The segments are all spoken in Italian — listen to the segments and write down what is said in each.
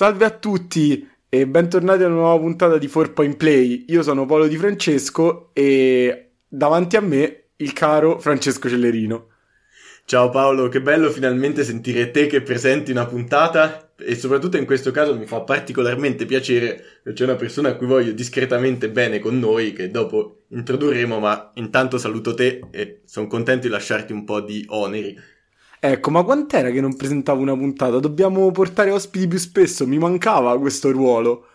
Salve a tutti e bentornati a una nuova puntata di 4 Point Play. Io sono Paolo Di Francesco e davanti a me il caro Francesco Cellerino. Ciao Paolo, che bello finalmente sentire te che presenti una puntata e soprattutto in questo caso mi fa particolarmente piacere che c'è una persona a cui voglio discretamente bene con noi che dopo introdurremo, ma intanto saluto te e sono contento di lasciarti un po' di oneri. Ecco, ma quant'era che non presentavo una puntata? Dobbiamo portare ospiti più spesso, mi mancava questo ruolo.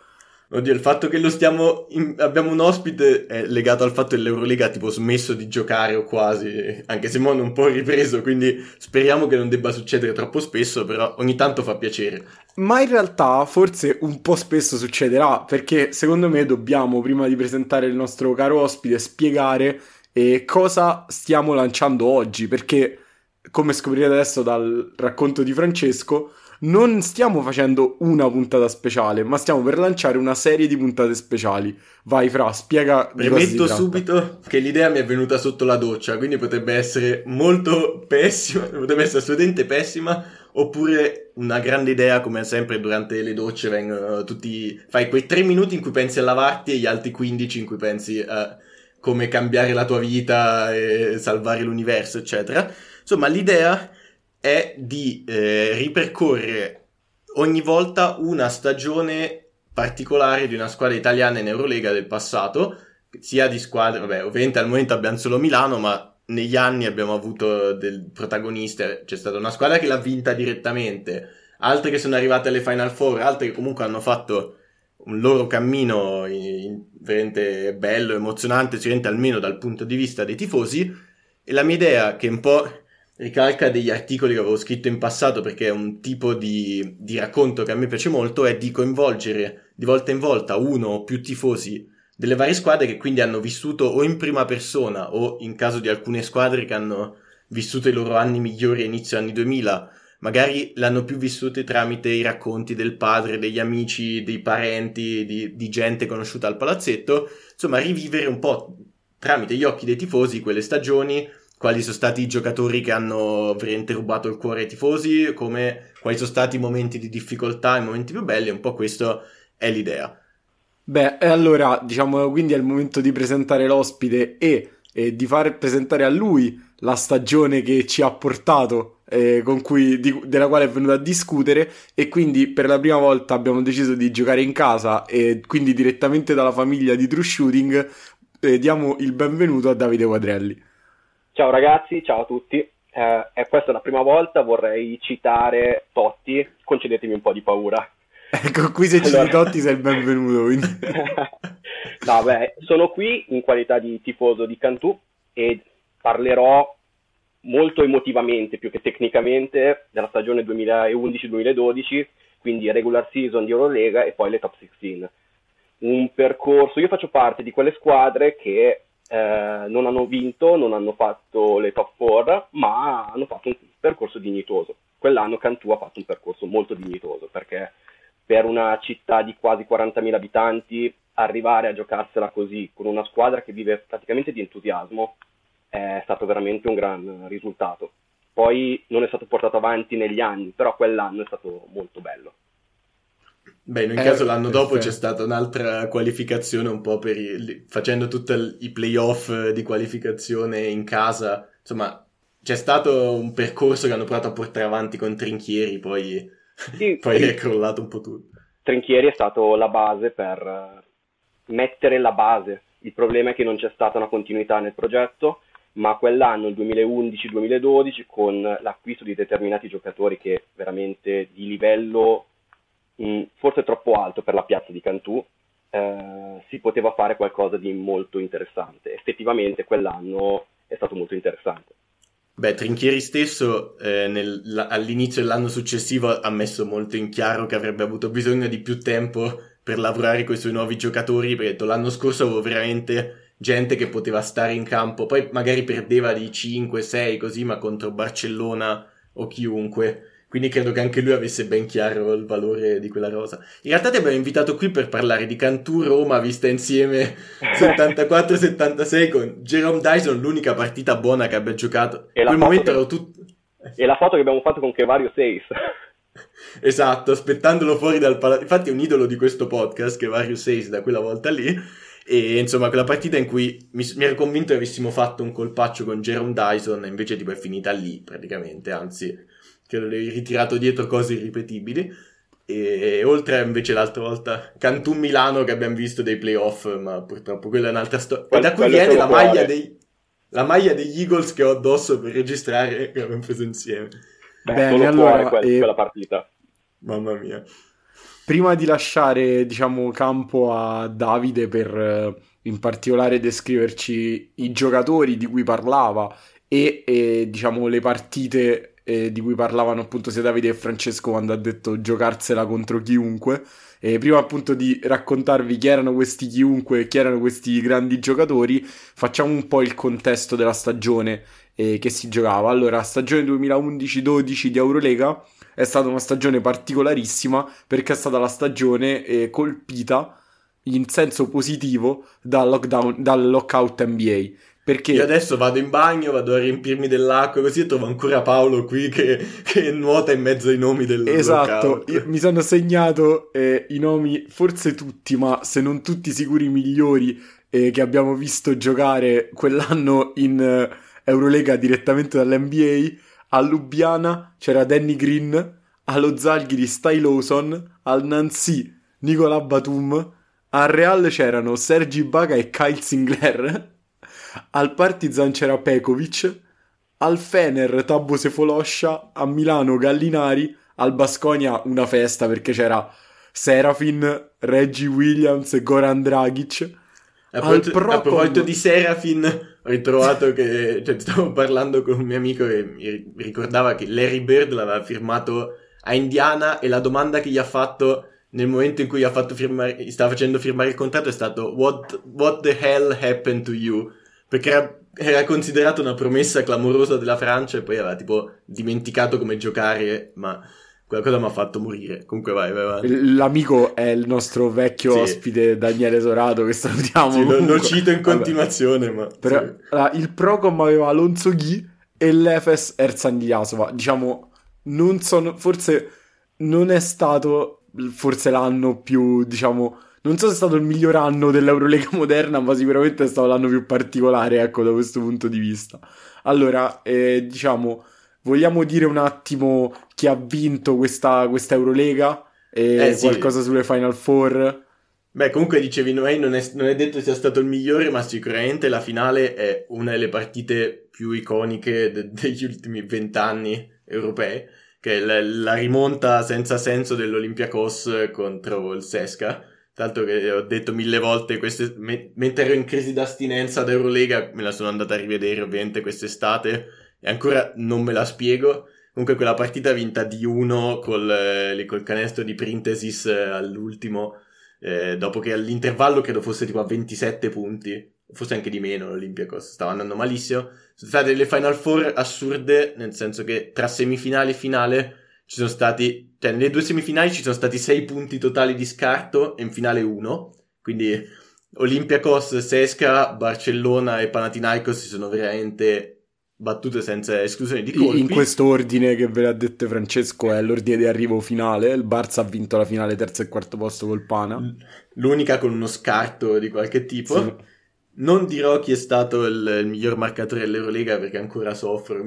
Oddio, il fatto che lo stiamo. In... abbiamo un ospite è legato al fatto che l'Eurolega ha tipo smesso di giocare o quasi, anche se è un po' ripreso, quindi speriamo che non debba succedere troppo spesso, però ogni tanto fa piacere. Ma in realtà forse un po' spesso succederà, perché secondo me dobbiamo, prima di presentare il nostro caro ospite, spiegare eh, cosa stiamo lanciando oggi, perché come scoprirete adesso dal racconto di Francesco non stiamo facendo una puntata speciale, ma stiamo per lanciare una serie di puntate speciali. Vai, Fra, spiega. Premetto subito che l'idea mi è venuta sotto la doccia, quindi potrebbe essere molto pessima, potrebbe essere assolutamente pessima, oppure una grande idea, come sempre durante le docce vengono tutti. Fai quei tre minuti in cui pensi a lavarti e gli altri 15 in cui pensi a come cambiare la tua vita e salvare l'universo, eccetera. Insomma, l'idea è di eh, ripercorrere ogni volta una stagione particolare di una squadra italiana in Eurolega del passato, sia di squadre, vabbè, ovviamente al momento abbiamo solo Milano, ma negli anni abbiamo avuto del protagonista, c'è stata una squadra che l'ha vinta direttamente, altre che sono arrivate alle Final Four, altre che comunque hanno fatto un loro cammino veramente bello, emozionante, sicuramente almeno dal punto di vista dei tifosi, e la mia idea che un po' ricalca degli articoli che avevo scritto in passato perché è un tipo di, di racconto che a me piace molto, è di coinvolgere di volta in volta uno o più tifosi delle varie squadre che quindi hanno vissuto o in prima persona o in caso di alcune squadre che hanno vissuto i loro anni migliori a inizio anni 2000 magari l'hanno più vissute tramite i racconti del padre, degli amici, dei parenti, di, di, gente conosciuta al palazzetto, insomma rivivere un po' tramite gli occhi dei tifosi quelle stagioni quali sono stati i giocatori che hanno veramente rubato il cuore ai tifosi, come quali sono stati i momenti di difficoltà, i momenti più belli, un po' questo è l'idea. Beh, e allora diciamo quindi è il momento di presentare l'ospite e, e di far presentare a lui la stagione che ci ha portato, eh, cui, di, della quale è venuto a discutere e quindi per la prima volta abbiamo deciso di giocare in casa e quindi direttamente dalla famiglia di True Shooting eh, diamo il benvenuto a Davide Quadrelli. Ciao ragazzi, ciao a tutti. Eh, è questa la prima volta, vorrei citare Totti, concedetemi un po' di paura. Ecco, qui se allora... citi Totti sei il benvenuto. Quindi. no, beh, sono qui in qualità di tifoso di Cantù e parlerò molto emotivamente, più che tecnicamente, della stagione 2011-2012, quindi regular season di Eurolega e poi le top 16. Un percorso, io faccio parte di quelle squadre che eh, non hanno vinto, non hanno fatto le top 4, ma hanno fatto un percorso dignitoso. Quell'anno Cantù ha fatto un percorso molto dignitoso perché per una città di quasi 40.000 abitanti arrivare a giocarsela così con una squadra che vive praticamente di entusiasmo è stato veramente un gran risultato. Poi non è stato portato avanti negli anni, però quell'anno è stato molto bello. Beh, in ogni eh, caso l'anno perfetto. dopo c'è stata un'altra qualificazione un po' per i, facendo tutti i playoff di qualificazione in casa, insomma c'è stato un percorso che hanno provato a portare avanti con Trinchieri, poi, sì, poi è crollato un po' tutto. Trinchieri è stato la base per mettere la base, il problema è che non c'è stata una continuità nel progetto, ma quell'anno, il 2011-2012, con l'acquisto di determinati giocatori che veramente di livello mh, forse troppo alto per la piazza di Cantù, eh, si poteva fare qualcosa di molto interessante. Effettivamente quell'anno è stato molto interessante. Beh, Trinchieri stesso eh, nel, la, all'inizio dell'anno successivo ha messo molto in chiaro che avrebbe avuto bisogno di più tempo per lavorare con i suoi nuovi giocatori, perché l'anno scorso avevo veramente gente che poteva stare in campo, poi magari perdeva di 5-6 così, ma contro Barcellona o chiunque quindi credo che anche lui avesse ben chiaro il valore di quella rosa. In realtà ti abbiamo invitato qui per parlare di Cantù Roma vista insieme 74-76 con Jerome Dyson, l'unica partita buona che abbia giocato. E In quel momento ero tutto... E la foto che abbiamo fatto con Kevario 6. Esatto, aspettandolo fuori dal palazzo. Infatti è un idolo di questo podcast che è Various Ace da quella volta lì. E insomma, quella partita in cui mi, mi, ero convinto che avessimo fatto un colpaccio con Jerome Dyson, invece tipo è finita lì praticamente, anzi, che avevi ritirato dietro cose irripetibili. E, e oltre invece l'altra volta Cantù Milano che abbiamo visto dei playoff, ma purtroppo quella è un'altra storia. E da cui viene la maglia, dei, la maglia degli Eagles che ho addosso per registrare che abbiamo preso insieme. Beh, Bene, allora, quella, eh, quella partita. Mamma mia. Prima di lasciare, diciamo, campo a Davide per eh, in particolare descriverci i giocatori di cui parlava e, e diciamo, le partite eh, di cui parlavano appunto sia Davide che Francesco quando ha detto giocarsela contro chiunque. E prima appunto di raccontarvi chi erano questi chiunque e chi erano questi grandi giocatori, facciamo un po' il contesto della stagione eh, che si giocava. Allora, stagione 2011-12 di Eurolega è stata una stagione particolarissima perché è stata la stagione eh, colpita in senso positivo dal, lockdown, dal lockout NBA. Perché? Io adesso vado in bagno, vado a riempirmi dell'acqua così e trovo ancora Paolo qui che, che nuota in mezzo ai nomi del Esatto, mi sono segnato eh, i nomi, forse tutti, ma se non tutti sicuri migliori eh, che abbiamo visto giocare quell'anno in eh, Eurolega direttamente dall'NBA a. Lubiana c'era Danny Green, allo Zalgiris Ty Lawson, al Nancy Nicola Batum, al Real c'erano Sergi Baga e Kyle Singler, al Partizan c'era Pekovic, al Fener Tabo Sefoloscia, a Milano Gallinari, al Basconia una festa perché c'era Serafin, Reggie Williams e Goran Dragic. A, proposito, a proposito di Serafin, ho ritrovato che cioè, stavo parlando con un mio amico che mi ricordava che Larry Bird l'aveva firmato a Indiana e la domanda che gli ha fatto nel momento in cui gli, ha fatto firmare, gli stava facendo firmare il contratto è stato what, what the hell happened to you? Perché era, era considerato una promessa clamorosa della Francia e poi aveva tipo dimenticato come giocare, ma quella cosa mi ha fatto morire. Comunque vai, vai, vai. L'amico è il nostro vecchio sì. ospite Daniele Sorato che salutiamo. Sì, lo, lo, cito in continuazione, Vabbè. ma... Però, sì. allora, il Procom aveva Alonso Ghi e l'Efes Erzan Ilyasova. Diciamo, non sono... Forse non è stato forse l'anno più, diciamo... Non so se è stato il miglior anno dell'Eurolega moderna, ma sicuramente è stato l'anno più particolare, ecco, da questo punto di vista. Allora, eh, diciamo Vogliamo dire un attimo chi ha vinto questa, questa Eurolega? Eh, sì. qualcosa sulle Final Four? Beh, comunque dicevi Noei non è, non è detto sia stato il migliore, ma sicuramente la finale è una delle partite più iconiche de- degli ultimi vent'anni europei, che è la, la, rimonta senza senso dell'Olympiakos contro il Sesca. Tanto che ho detto mille volte, queste, me, mentre ero in crisi d'astinenza ad Eurolega, me la sono andata a rivedere ovviamente quest'estate e ancora non me la spiego. Comunque quella partita vinta di uno col, eh, col canestro di Printesis eh, all'ultimo, eh, dopo che all'intervallo credo fosse tipo a 27 punti, forse anche di meno l'Olympiacos, stava andando malissimo. Sono state delle Final Four assurde, nel senso che tra semifinale e finale ci sono stati, cioè nelle due semifinali ci sono stati 6 punti totali di scarto e in finale 1, quindi Olympiacos, Sesca, Barcellona e Panathinaikos si sono veramente battute senza esclusione di colpi. In quest'ordine che ve l'ha detto Francesco è l'ordine di arrivo finale. Il Barça ha vinto la finale terzo e quarto posto col Pana. L'unica con uno scarto di qualche tipo. Sì. Non dirò chi è stato il, il, miglior marcatore dell'Eurolega perché ancora soffro.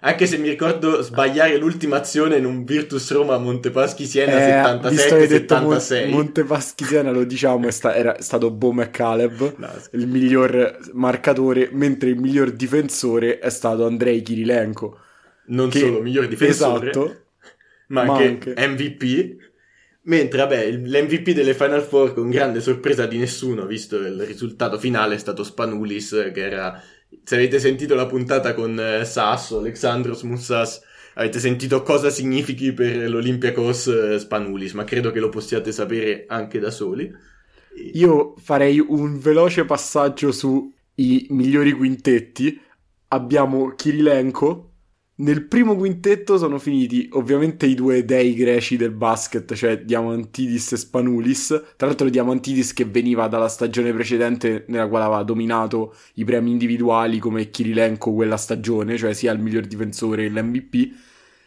Anche se mi ricordo sbagliare l'ultima azione in un Virtus Roma Montepaschi Siena eh, 77-76. Montepaschi Siena lo diciamo, è sta, era stato Bo McCaleb, no, il miglior marcatore, mentre il miglior difensore è stato Andrei Kirilenko. Non che, solo miglior difensore, esatto, ma, ma anche, anche MVP Mentre, vabbè, l'MVP delle Final Four, con grande sorpresa di nessuno, visto il risultato finale, è stato Spanulis, che era... Se avete sentito la puntata con eh, Sasso, Alexandros Moussas, avete sentito cosa significhi per l'Olympiacos eh, Spanulis, ma credo che lo possiate sapere anche da soli. Io farei un veloce passaggio sui migliori quintetti. Abbiamo Kirilenko, nel primo quintetto sono finiti ovviamente i due dei greci del basket, cioè Diamantidis e Spanulis. Tra l'altro Diamantidis che veniva dalla stagione precedente nella quale aveva dominato i premi individuali come Kirilenko quella stagione, cioè sia il miglior difensore che l'MVP.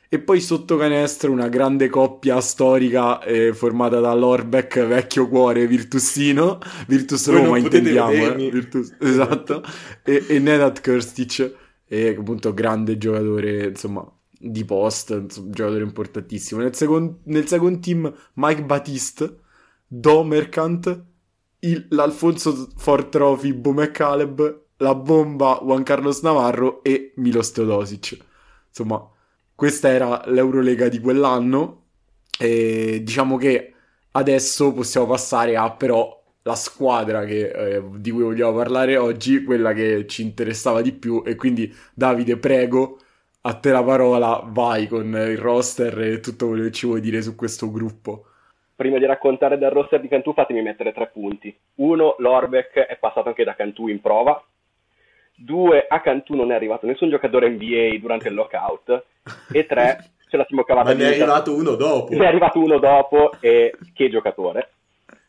E poi sotto canestro una grande coppia storica eh, formata da Lorbeck, vecchio cuore, Virtusino, Virtus Roma intendiamo, eh? Virtus, esatto, e, e Nedat Krstic, e appunto grande giocatore, insomma, di post, insomma, giocatore importantissimo. Nel second, nel second team Mike Batiste, Do Mercant, il, l'Alfonso Ford Trophy, Bo McCaleb, la bomba Juan Carlos Navarro e Milos Teodosic. Insomma, questa era l'Eurolega di quell'anno e diciamo che adesso possiamo passare a però la squadra che, eh, di cui vogliamo parlare oggi, quella che ci interessava di più e quindi Davide prego a te la parola, vai con il roster e tutto quello che ci vuoi dire su questo gruppo. Prima di raccontare del roster di Cantù fatemi mettere tre punti. Uno, Lorbeck è passato anche da Cantù in prova, Due, a Cantù non è arrivato nessun giocatore NBA durante il lockout. E tre, ce la siamo cavata. Ma ne è arrivato uno dopo. Ne è arrivato uno dopo e che giocatore.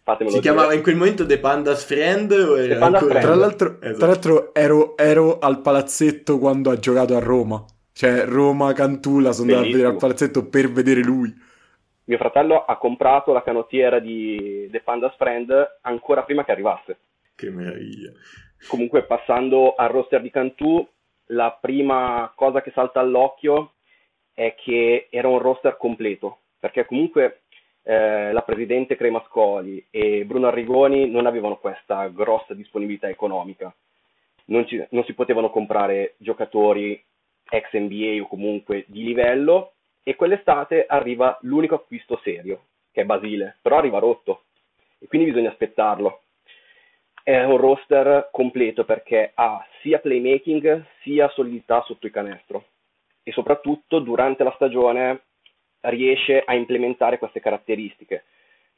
Fatemelo si dire. chiamava in quel momento The Pandas Friend? O era Pandas Friend. Tra l'altro, esatto. tra l'altro ero, ero, al palazzetto quando ha giocato a Roma. Cioè, Roma, Cantù, la sono andato a vedere al palazzetto per vedere lui. Mio fratello ha comprato la canottiera di The Pandas Friend ancora prima che arrivasse. Che meraviglia. Comunque, passando al roster di Cantù, la prima cosa che salta all'occhio è che era un roster completo, perché comunque eh, la presidente Cremascoli e Bruno Arrigoni non avevano questa grossa disponibilità economica. Non, ci, non si potevano comprare giocatori ex NBA o comunque di livello e quell'estate arriva l'unico acquisto serio, che è Basile, però arriva rotto e quindi bisogna aspettarlo è un roster completo perché ha sia playmaking sia solidità sotto il canestro e soprattutto durante la stagione riesce a implementare queste caratteristiche.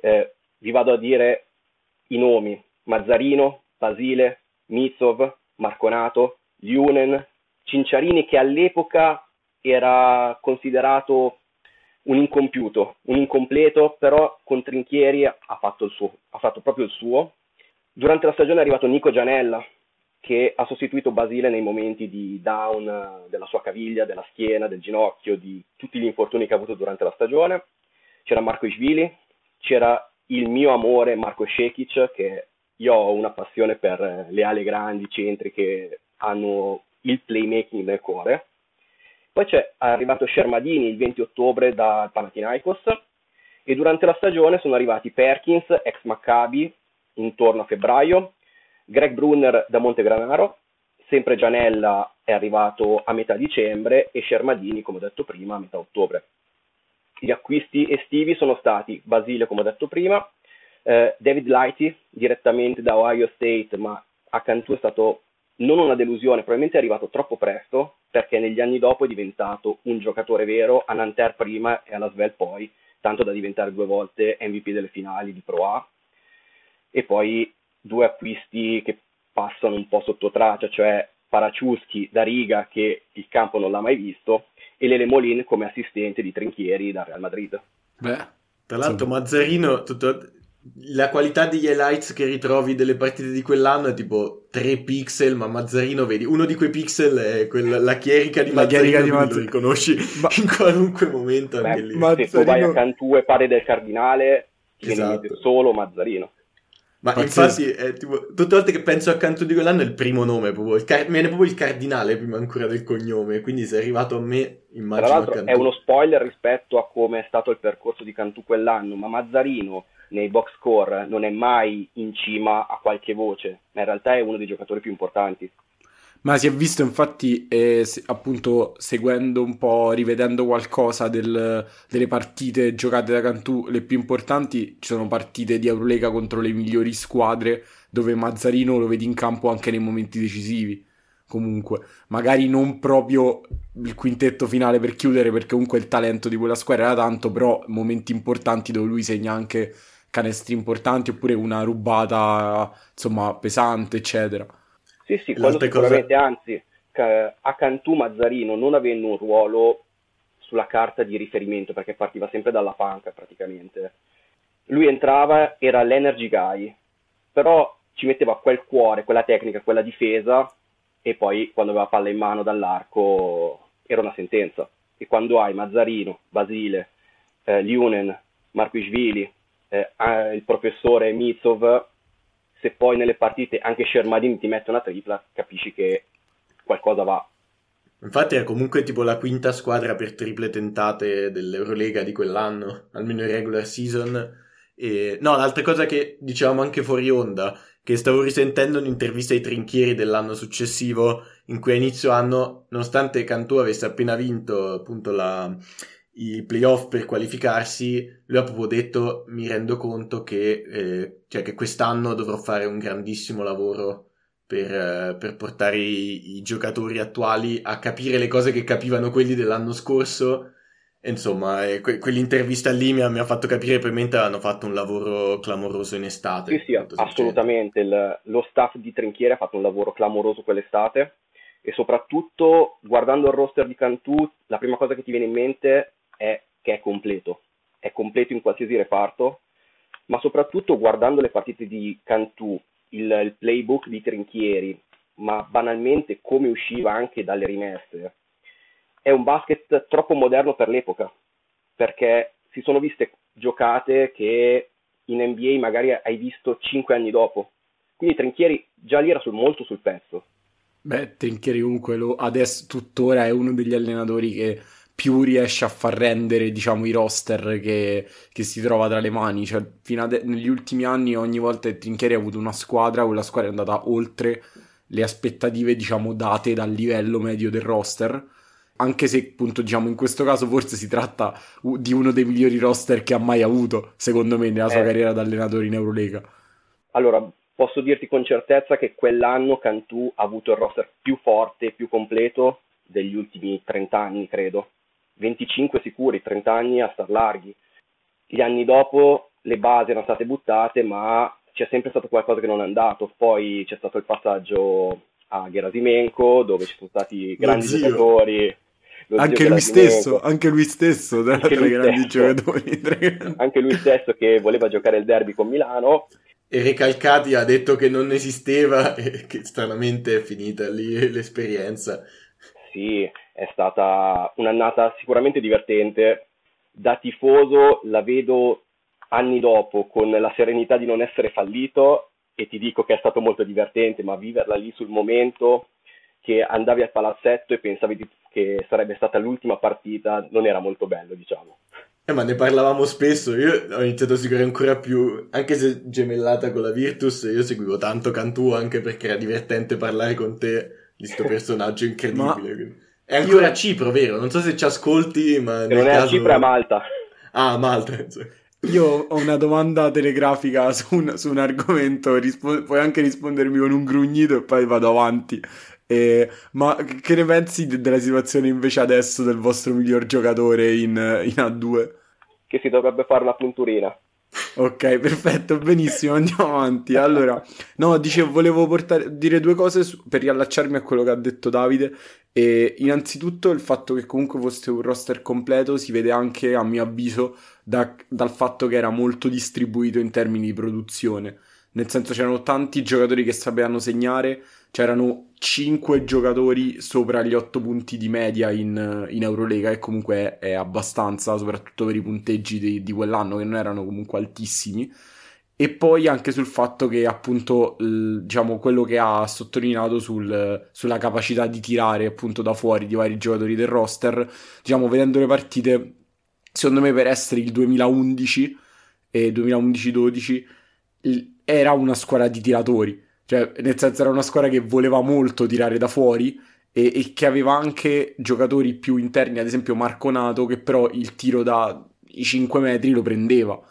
Eh, vi vado a dire i nomi: Mazzarino, Basile, Mitsov, Marconato, Liunen, Cinciarini che all'epoca era considerato un incompiuto, un incompleto, però con Trinchieri ha fatto, suo, ha fatto proprio il suo Durante la stagione è arrivato Nico Gianella, che ha sostituito Basile nei momenti di down della sua caviglia, della schiena, del ginocchio, di tutti gli infortuni che ha avuto durante la stagione. C'era Marco Isvili, c'era il mio amore Marco Shekic, che io ho una passione per le ali grandi, centri che hanno il playmaking nel cuore. Poi c'è arrivato Shermadini il 20 ottobre dal Panathinaikos e durante la stagione sono arrivati Perkins, ex Maccabi, intorno a febbraio, Greg Brunner da Montegranaro, sempre Gianella è arrivato a metà dicembre e Scermadini, come ho detto prima, a metà ottobre. Gli acquisti estivi sono stati Basile, come ho detto prima, eh, David Lighty direttamente da Ohio State, ma a Cantù è stato non una delusione, probabilmente è arrivato troppo presto, perché negli anni dopo è diventato un giocatore vero, a Nanterre prima e alla Svel poi, tanto da diventare due volte MVP delle finali di Pro A e poi due acquisti che passano un po' sotto traccia, cioè Paraciuschi da Riga che il campo non l'ha mai visto e Lele Molin come assistente di Trinchieri dal Real Madrid. Beh, tra l'altro sì. Mazzarino, tutto, la qualità degli highlights che ritrovi delle partite di quell'anno è tipo 3 pixel, ma Mazzarino, vedi, uno di quei pixel è quella, la chierica di la Mazzarino, chierica di Mazzarino. lo riconosci ma... in qualunque momento. Beh, lì. Mazzarino... Se tu vai a Cantù e pare del Cardinale, esatto. solo Mazzarino. Ma Pazzesco. infatti, è, tipo, tutte le volte che penso a Canto di quell'anno è il primo nome, proprio, il car- viene proprio il cardinale prima ancora del cognome, quindi se è arrivato a me, immagino Tra l'altro è uno spoiler rispetto a come è stato il percorso di Cantù quell'anno, ma Mazzarino nei box score non è mai in cima a qualche voce, ma in realtà è uno dei giocatori più importanti. Ma si è visto infatti, eh, appunto, seguendo un po', rivedendo qualcosa del, delle partite giocate da Cantù, le più importanti, ci sono partite di Eurolega contro le migliori squadre, dove Mazzarino lo vedi in campo anche nei momenti decisivi. Comunque, magari non proprio il quintetto finale per chiudere, perché comunque il talento di quella squadra era tanto, però momenti importanti dove lui segna anche canestri importanti oppure una rubata, insomma, pesante, eccetera. Sì, sì, quello sicuramente, cosa... anzi, a Cantù Mazzarino non avendo un ruolo sulla carta di riferimento, perché partiva sempre dalla panca praticamente, lui entrava, era l'energy guy, però ci metteva quel cuore, quella tecnica, quella difesa, e poi quando aveva palla in mano dall'arco era una sentenza. e quando hai Mazzarino, Basile, eh, Liunen, Marquishvili, eh, il professore Mitsov, se poi nelle partite anche Shermadini ti mette una tripla, capisci che qualcosa va. Infatti è comunque tipo la quinta squadra per triple tentate dell'Eurolega di quell'anno, almeno in regular season. E... No, l'altra cosa che dicevamo anche fuori onda, che stavo risentendo un'intervista ai trinchieri dell'anno successivo, in cui a inizio anno, nonostante Cantù avesse appena vinto appunto la, i playoff per qualificarsi, lui ha proprio detto mi rendo conto che, eh, cioè che quest'anno dovrò fare un grandissimo lavoro per, eh, per portare i, i, giocatori attuali a capire le cose che capivano quelli dell'anno scorso. E insomma, eh, que- quell'intervista lì mi ha, mi ha, fatto capire che probabilmente hanno fatto un lavoro clamoroso in estate. Sì, sì, assolutamente. Il, lo staff di Trinchiere ha fatto un lavoro clamoroso quell'estate e soprattutto guardando il roster di Cantù, la prima cosa che ti viene in mente è che è completo. È completo in qualsiasi reparto, ma soprattutto guardando le partite di Cantù il, il playbook di Trinchieri, ma banalmente come usciva anche dalle rimesse, è un basket troppo moderno per l'epoca, perché si sono viste giocate che in NBA magari hai visto 5 anni dopo. Quindi Trinchieri già lì era sul, molto sul pezzo. Beh, Trinchieri comunque lo, adesso tuttora è uno degli allenatori che più riesce a far rendere diciamo i roster che, che si trova tra le mani. Cioè fino ad, negli ultimi anni ogni volta che Trinchieri ha avuto una squadra quella squadra è andata oltre le aspettative diciamo date dal livello medio del roster. Anche se appunto diciamo in questo caso forse si tratta di uno dei migliori roster che ha mai avuto secondo me nella sua eh. carriera da allenatore in Eurolega. Allora posso dirti con certezza che quell'anno Cantù ha avuto il roster più forte più completo degli ultimi 30 anni credo 25 sicuri, 30 anni a star larghi. Gli anni dopo le basi erano state buttate, ma c'è sempre stato qualcosa che non è andato. Poi c'è stato il passaggio a Gerasimenko, dove ci sono stati grandi giocatori. Anche lui, stesso, anche lui stesso, anche lui grandi stesso, giocatori. Anche lui stesso che voleva giocare il derby con Milano. E Recalcati ha detto che non esisteva e che stranamente è finita lì l'esperienza. Sì, è stata un'annata sicuramente divertente. Da tifoso la vedo anni dopo con la serenità di non essere fallito e ti dico che è stato molto divertente, ma viverla lì sul momento che andavi al palazzetto e pensavi che sarebbe stata l'ultima partita non era molto bello, diciamo. Eh, ma ne parlavamo spesso, io ho iniziato a seguire ancora più, anche se gemellata con la Virtus, io seguivo tanto Cantù anche perché era divertente parlare con te di questo personaggio incredibile. ma... È ancora a Cipro, vero? Non so se ci ascolti, ma... non è caso... a Cipro, è a Malta. Ah, Malta. Io ho una domanda telegrafica su un, su un argomento, rispo- puoi anche rispondermi con un grugnito e poi vado avanti. Eh, ma che ne pensi de- della situazione invece adesso del vostro miglior giocatore in, in A2? Che si dovrebbe fare una punturina. Ok, perfetto, benissimo, andiamo avanti. Allora, no, dicevo, volevo portare, dire due cose su, per riallacciarmi a quello che ha detto Davide. E innanzitutto il fatto che comunque fosse un roster completo si vede anche, a mio avviso, da, dal fatto che era molto distribuito in termini di produzione. Nel senso c'erano tanti giocatori che sapevano segnare, c'erano 5 giocatori sopra gli 8 punti di media in, in Eurolega, e comunque è, abbastanza, soprattutto per i punteggi di, di quell'anno, che non erano comunque altissimi e poi anche sul fatto che appunto diciamo quello che ha sottolineato sul, sulla capacità di tirare appunto da fuori di vari giocatori del roster diciamo vedendo le partite secondo me per essere il 2011 e 2011-12 era una squadra di tiratori. Cioè nel senso era una squadra che voleva molto tirare da fuori e, e che aveva anche giocatori più interni ad esempio Marco Nato che però il tiro da i 5 metri lo prendeva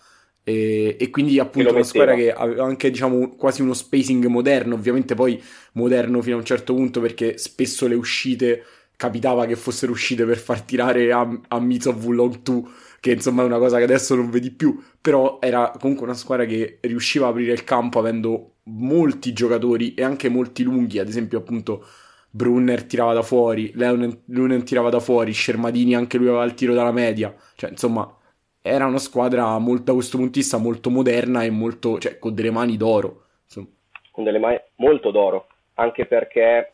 e, e, quindi appunto una squadra che aveva anche diciamo quasi uno spacing moderno, ovviamente poi moderno fino a un certo punto perché spesso le uscite capitava che fossero uscite per far tirare a, a Mizov Long 2 che insomma è una cosa che adesso non vedi più, però era comunque una squadra che riusciva a aprire il campo avendo molti giocatori e anche molti lunghi, ad esempio appunto Brunner tirava da fuori, Leonen tirava da fuori, Scermadini anche lui aveva il tiro dalla media, cioè insomma era una squadra molto, da questo punto molto moderna e molto, cioè, con delle mani d'oro. Insomma. Con delle mani molto d'oro, anche perché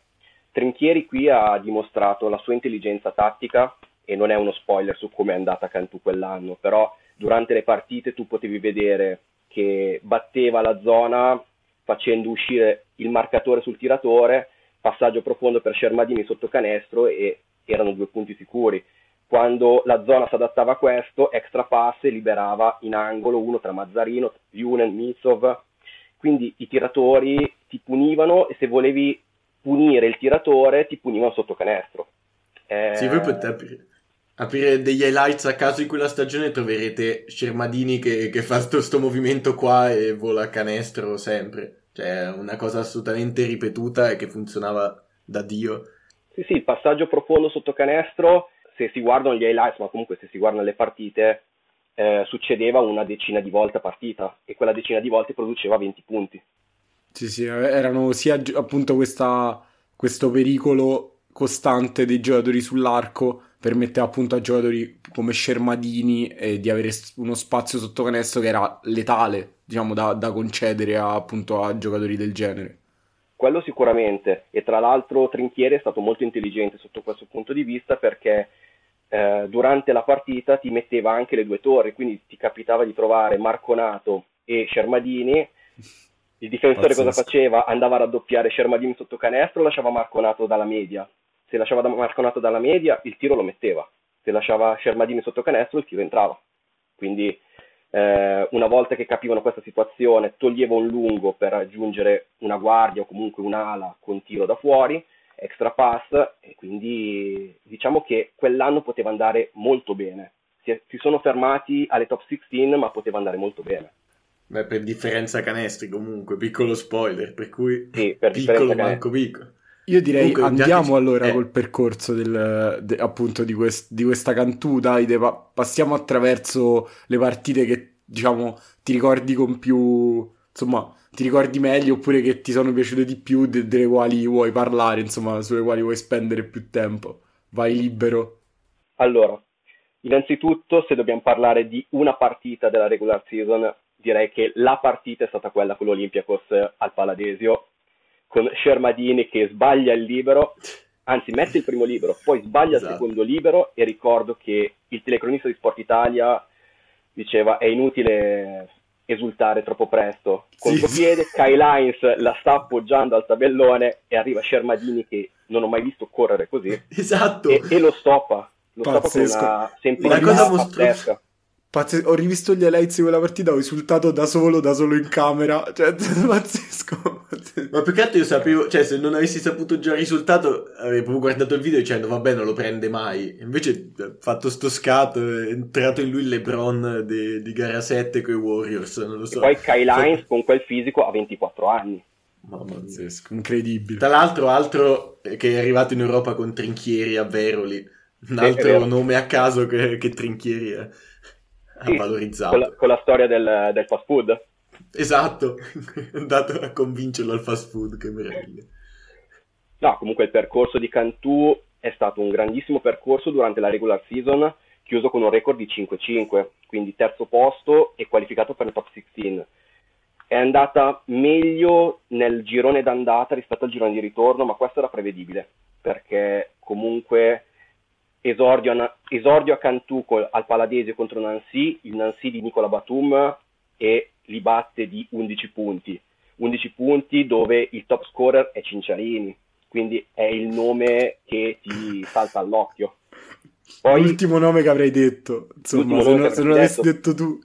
Trinchieri qui ha dimostrato la sua intelligenza tattica e non è uno spoiler su come è andata Cantù quell'anno, però durante le partite tu potevi vedere che batteva la zona facendo uscire il marcatore sul tiratore, passaggio profondo per Scermadini sotto canestro e erano due punti sicuri. Quando la zona si adattava a questo, extra pass e liberava in angolo uno tra Mazzarino, Junen, Mitsov. Quindi i tiratori ti punivano e se volevi punire il tiratore ti punivano sotto canestro. Eh... Sì, voi potete aprire, aprire, degli highlights a caso di quella stagione troverete Scermadini che, che fa questo movimento qua e vola a canestro sempre. Cioè, una cosa assolutamente ripetuta e che funzionava da Dio. Sì, sì, il passaggio profondo sotto canestro, se si guardano gli highlights, ma comunque se si guardano le partite, eh, succedeva una decina di volte a partita e quella decina di volte produceva 20 punti. Sì, sì, erano sia appunto questa, questo pericolo costante dei giocatori sull'arco permetteva appunto a giocatori come Scermadini eh, di avere uno spazio sotto canestro che era letale, diciamo, da, da concedere a, appunto a giocatori del genere. Quello sicuramente, e tra l'altro Trinchieri è stato molto intelligente sotto questo punto di vista perché eh, durante la partita ti metteva anche le due torri, quindi ti capitava di trovare Marconato e Scermadini il difensore Pazzesco. cosa faceva? Andava a raddoppiare Shermadini sotto canestro, lasciava Marconato dalla media. Se lasciava Marconato dalla media, il tiro lo metteva. Se lasciava Shermadini sotto canestro, il tiro entrava. Quindi eh, una volta che capivano questa situazione, toglieva un lungo per raggiungere una guardia o comunque un'ala con tiro da fuori, extra pass e quindi diciamo che quell'anno poteva andare molto bene. Si, si sono fermati alle top 16 ma poteva andare molto bene. Beh, per differenza canestri comunque, piccolo spoiler, per cui sì, per piccolo manco piccolo. Io direi comunque, andiamo che... allora eh. col percorso del, de, appunto di, quest, di, questa Cantù, dai, de, passiamo attraverso le partite che diciamo ti ricordi con più, insomma, ti ricordi meglio oppure che ti sono piaciute di più, de, delle quali vuoi parlare, insomma, sulle quali vuoi spendere più tempo. Vai libero. Allora, innanzitutto se dobbiamo parlare di una partita della regular season direi che la partita è stata quella con l'Olympiacos al Paladesio, con Shermadini che sbaglia il libero, anzi mette il primo libero, poi sbaglia esatto. il secondo libero e ricordo che il telecronista di Sport Italia diceva è inutile esultare troppo presto. Contropiede, sì. Kai Lines la sta appoggiando al tabellone e arriva Shermadini che non ho mai visto correre così. Esatto. E, e lo stoppa. Lo Pazzesco. stoppa con una semplicità pazzesca. Pazz- ho rivisto gli highlights di quella partita, ho risultato da solo, da solo in camera. Cioè, pazzesco. Ma più che altro io sapevo, cioè, se non avessi saputo già il risultato, avrei proprio guardato il video dicendo, vabbè, non lo prende mai. Invece, ha fatto sto scatto, è entrato in lui il LeBron di, di gara 7 con i Warriors, non lo so. E poi Kai Lines con quel fisico ha 24 anni. Mamma pazzesco, incredibile. Tra l'altro, altro che è arrivato in Europa con Trinchieri a Veroli. Un altro nome a caso che, che Trinchieri è sì, valorizzato. Con la, con la storia del, del, fast food. Esatto, è andato a convincerlo al fast food, che meraviglia. No, comunque il percorso di Cantù è stato un grandissimo percorso durante la regular season, chiuso con un record di 5-5, quindi terzo posto e qualificato per il top 16. È andata meglio nel girone d'andata rispetto al girone di ritorno, ma questo era prevedibile, perché comunque esordio a, esordio a Cantù al Paladese contro Nancy, il Nancy di Nicola Batum e li batte di 11 punti. 11 punti dove il top scorer è Cinciarini, quindi è il nome che ti salta all'occhio. Poi, l'ultimo nome che avrei detto, insomma, se non, se non l'avessi detto tu.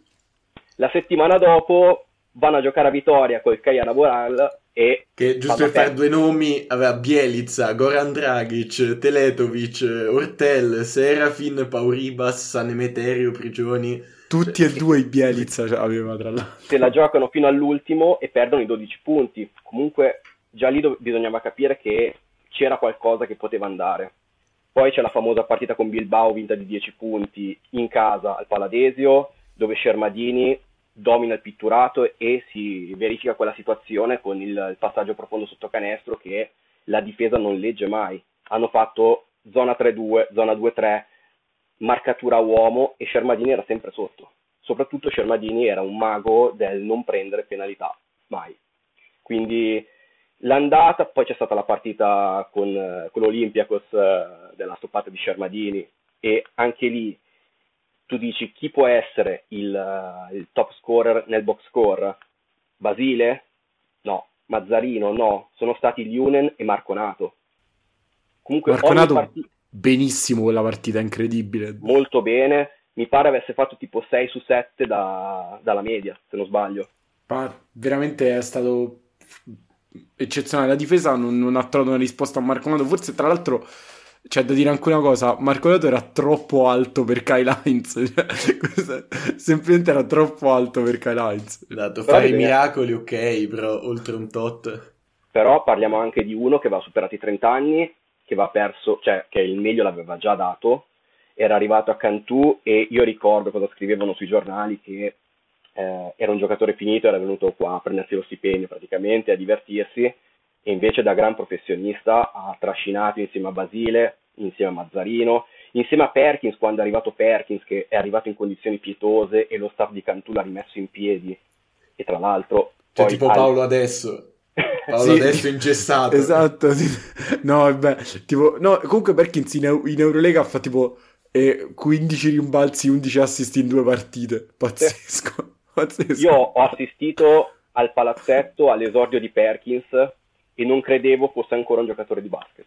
La settimana dopo vanno a giocare a Vittoria col Cagliari Boral e che giusto per fare due nomi aveva Bielizza, Goran Dragic, Teletovic, Ortel, Serafin, Pauribas, San Emeterio, Prigioni. Tutti e due i Bielizza aveva tra l'altro. se la giocano fino all'ultimo e perdono i 12 punti. Comunque già lì do- bisognava capire che c'era qualcosa che poteva andare. Poi c'è la famosa partita con Bilbao vinta di 10 punti in casa al Paladesio dove Scermadini domina il pitturato e si verifica quella situazione con il, il passaggio profondo sotto canestro che la difesa non legge mai. Hanno fatto zona 3-2, zona 2-3, marcatura uomo e Scermadini era sempre sotto. Soprattutto Scermadini era un mago del non prendere penalità, mai. Quindi l'andata, poi c'è stata la partita con, con l'Olympiacos eh, della stoppata di Scermadini, e anche lì tu dici chi può essere il, uh, il top scorer nel box score? Basile? No. Mazzarino? No. Sono stati Liunen e Marconato. Comunque Marconato partita... benissimo quella partita, incredibile. Molto bene. Mi pare avesse fatto tipo 6 su 7 da, dalla media, se non sbaglio. Ma veramente è stato eccezionale. La difesa non, non ha trovato una risposta a Marconato. Forse, tra l'altro, c'è da dire anche una cosa: Marco Leto era troppo alto per Kyle Heinz. Cioè, semplicemente era troppo alto per Kyle Heinz. Dato fare i miracoli, ok, però oltre un tot. Però parliamo anche di uno che va superato i 30 anni, che va perso, cioè che il meglio l'aveva già dato. Era arrivato a Cantù e io ricordo cosa scrivevano sui giornali che eh, era un giocatore finito, era venuto qua a prendersi lo stipendio praticamente, a divertirsi, e invece da gran professionista ha trascinato insieme a Basile, insieme a Mazzarino, insieme a Perkins, quando è arrivato Perkins, che è arrivato in condizioni pietose e lo staff di Cantù l'ha rimesso in piedi, e tra l'altro... Cioè tipo al... Paolo adesso. Paolo sì, adesso ingessato. Esatto, sì. no, vabbè, tipo, no, comunque Perkins in, in Eurolega fa tipo eh, 15 rimbalzi, 11 assist in due partite, pazzesco. Pazzesco. Io ho assistito al palazzetto all'esordio di Perkins e non credevo fosse ancora un giocatore di basket.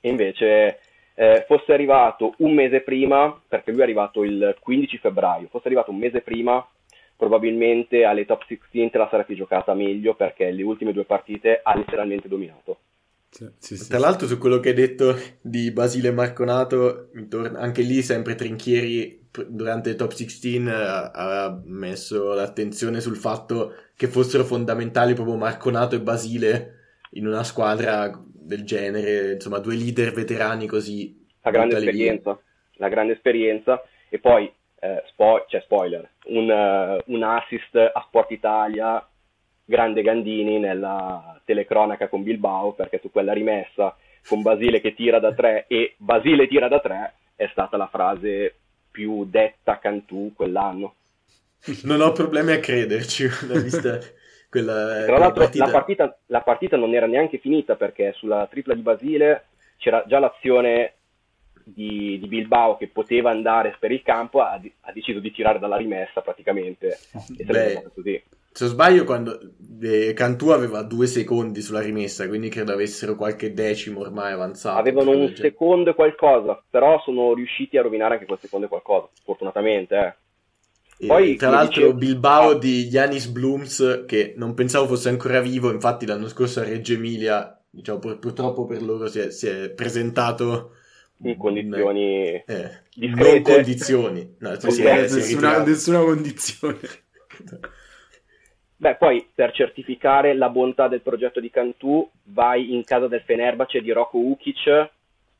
E invece eh, fosse arrivato un mese prima, perché lui è arrivato il 15 febbraio, fosse arrivato un mese prima, probabilmente alle top 16 te la sarebbe giocata meglio perché le ultime due partite ha letteralmente dominato. Sì, sì, sì, Tra l'altro su quello che hai detto di Basile Marconato, anche lì sempre Trinchieri durante il top 16 ha, ha, messo l'attenzione sul fatto che fossero fondamentali proprio Marconato e Basile in una squadra del genere, insomma due leader veterani così. La grande esperienza, la grande esperienza e poi, eh, spo- cioè spoiler, un, uh, un assist a Sport Italia, grande Gandini nella telecronaca con Bilbao perché su quella rimessa con Basile che tira da tre e Basile tira da tre è stata la frase più detta a Cantù quell'anno. Non ho problemi a crederci, vista quella, Tra l'altro partita. La, partita, la partita non era neanche finita perché sulla tripla di Basile c'era già l'azione di, di, Bilbao che poteva andare per il campo, ha, ha, deciso di tirare dalla rimessa praticamente. E Beh, così. Se non sbaglio, quando eh, Cantù aveva due secondi sulla rimessa, quindi credo avessero qualche decimo ormai avanzato. Avevano un secondo e qualcosa, però sono riusciti a rovinare anche quel secondo e qualcosa, fortunatamente. Eh. Poi, tra l'altro dicevo... Bilbao di Yanis Blooms, che non pensavo fosse ancora vivo, infatti l'anno scorso a Reggio Emilia, diciamo, pur, purtroppo per loro si è, si è presentato in condizioni eh. Non condizioni, no, cioè si è, nessuna, nessuna condizione. Beh, poi per certificare la bontà del progetto di Cantù vai in casa del Fenerbahce di Rocco Ukic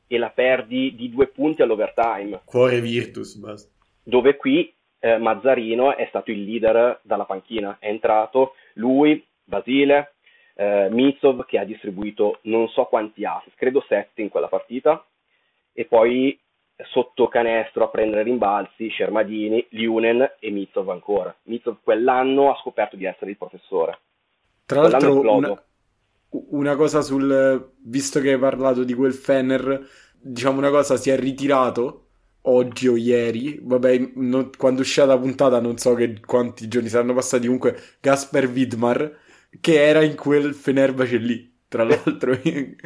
e la perdi di due punti all'overtime. Cuore Virtus, basta. Dove qui eh, Mazzarino è stato il leader dalla panchina, è entrato lui, Basile, eh, Mitsov che ha distribuito non so quanti assist, credo sette in quella partita, e poi sotto canestro a prendere rimbalzi Scermadini, Liunen e Mitsov ancora. Mitsov quell'anno ha scoperto di essere il professore. Tra l'altro una, una, cosa sul... visto che hai parlato di quel Fenner, diciamo una cosa, si è ritirato oggi o ieri, vabbè, non, quando uscirà la puntata non so che, quanti giorni saranno passati, comunque Gasper Widmar, che era in quel Fenerbahce lì, tra l'altro,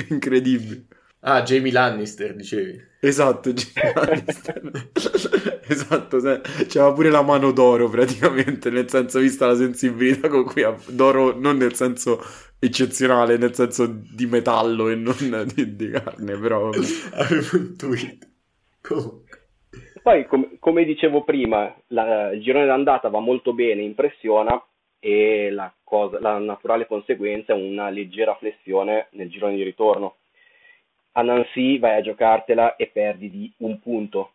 incredibile. Ah, Jamie Lannister, dicevi. Esatto, Jamie Lannister. esatto, c'era pure la mano d'oro praticamente, nel senso, vista la sensibilità con cui ha d'oro, non nel senso eccezionale, nel senso di metallo e non di, di carne, però... Avevo un tweet. Poi, com- come dicevo prima, la, il girone d'andata va molto bene, impressiona e la, cosa, la naturale conseguenza è una leggera flessione nel girone di ritorno a Nancy vai a giocartela e perdi di un punto.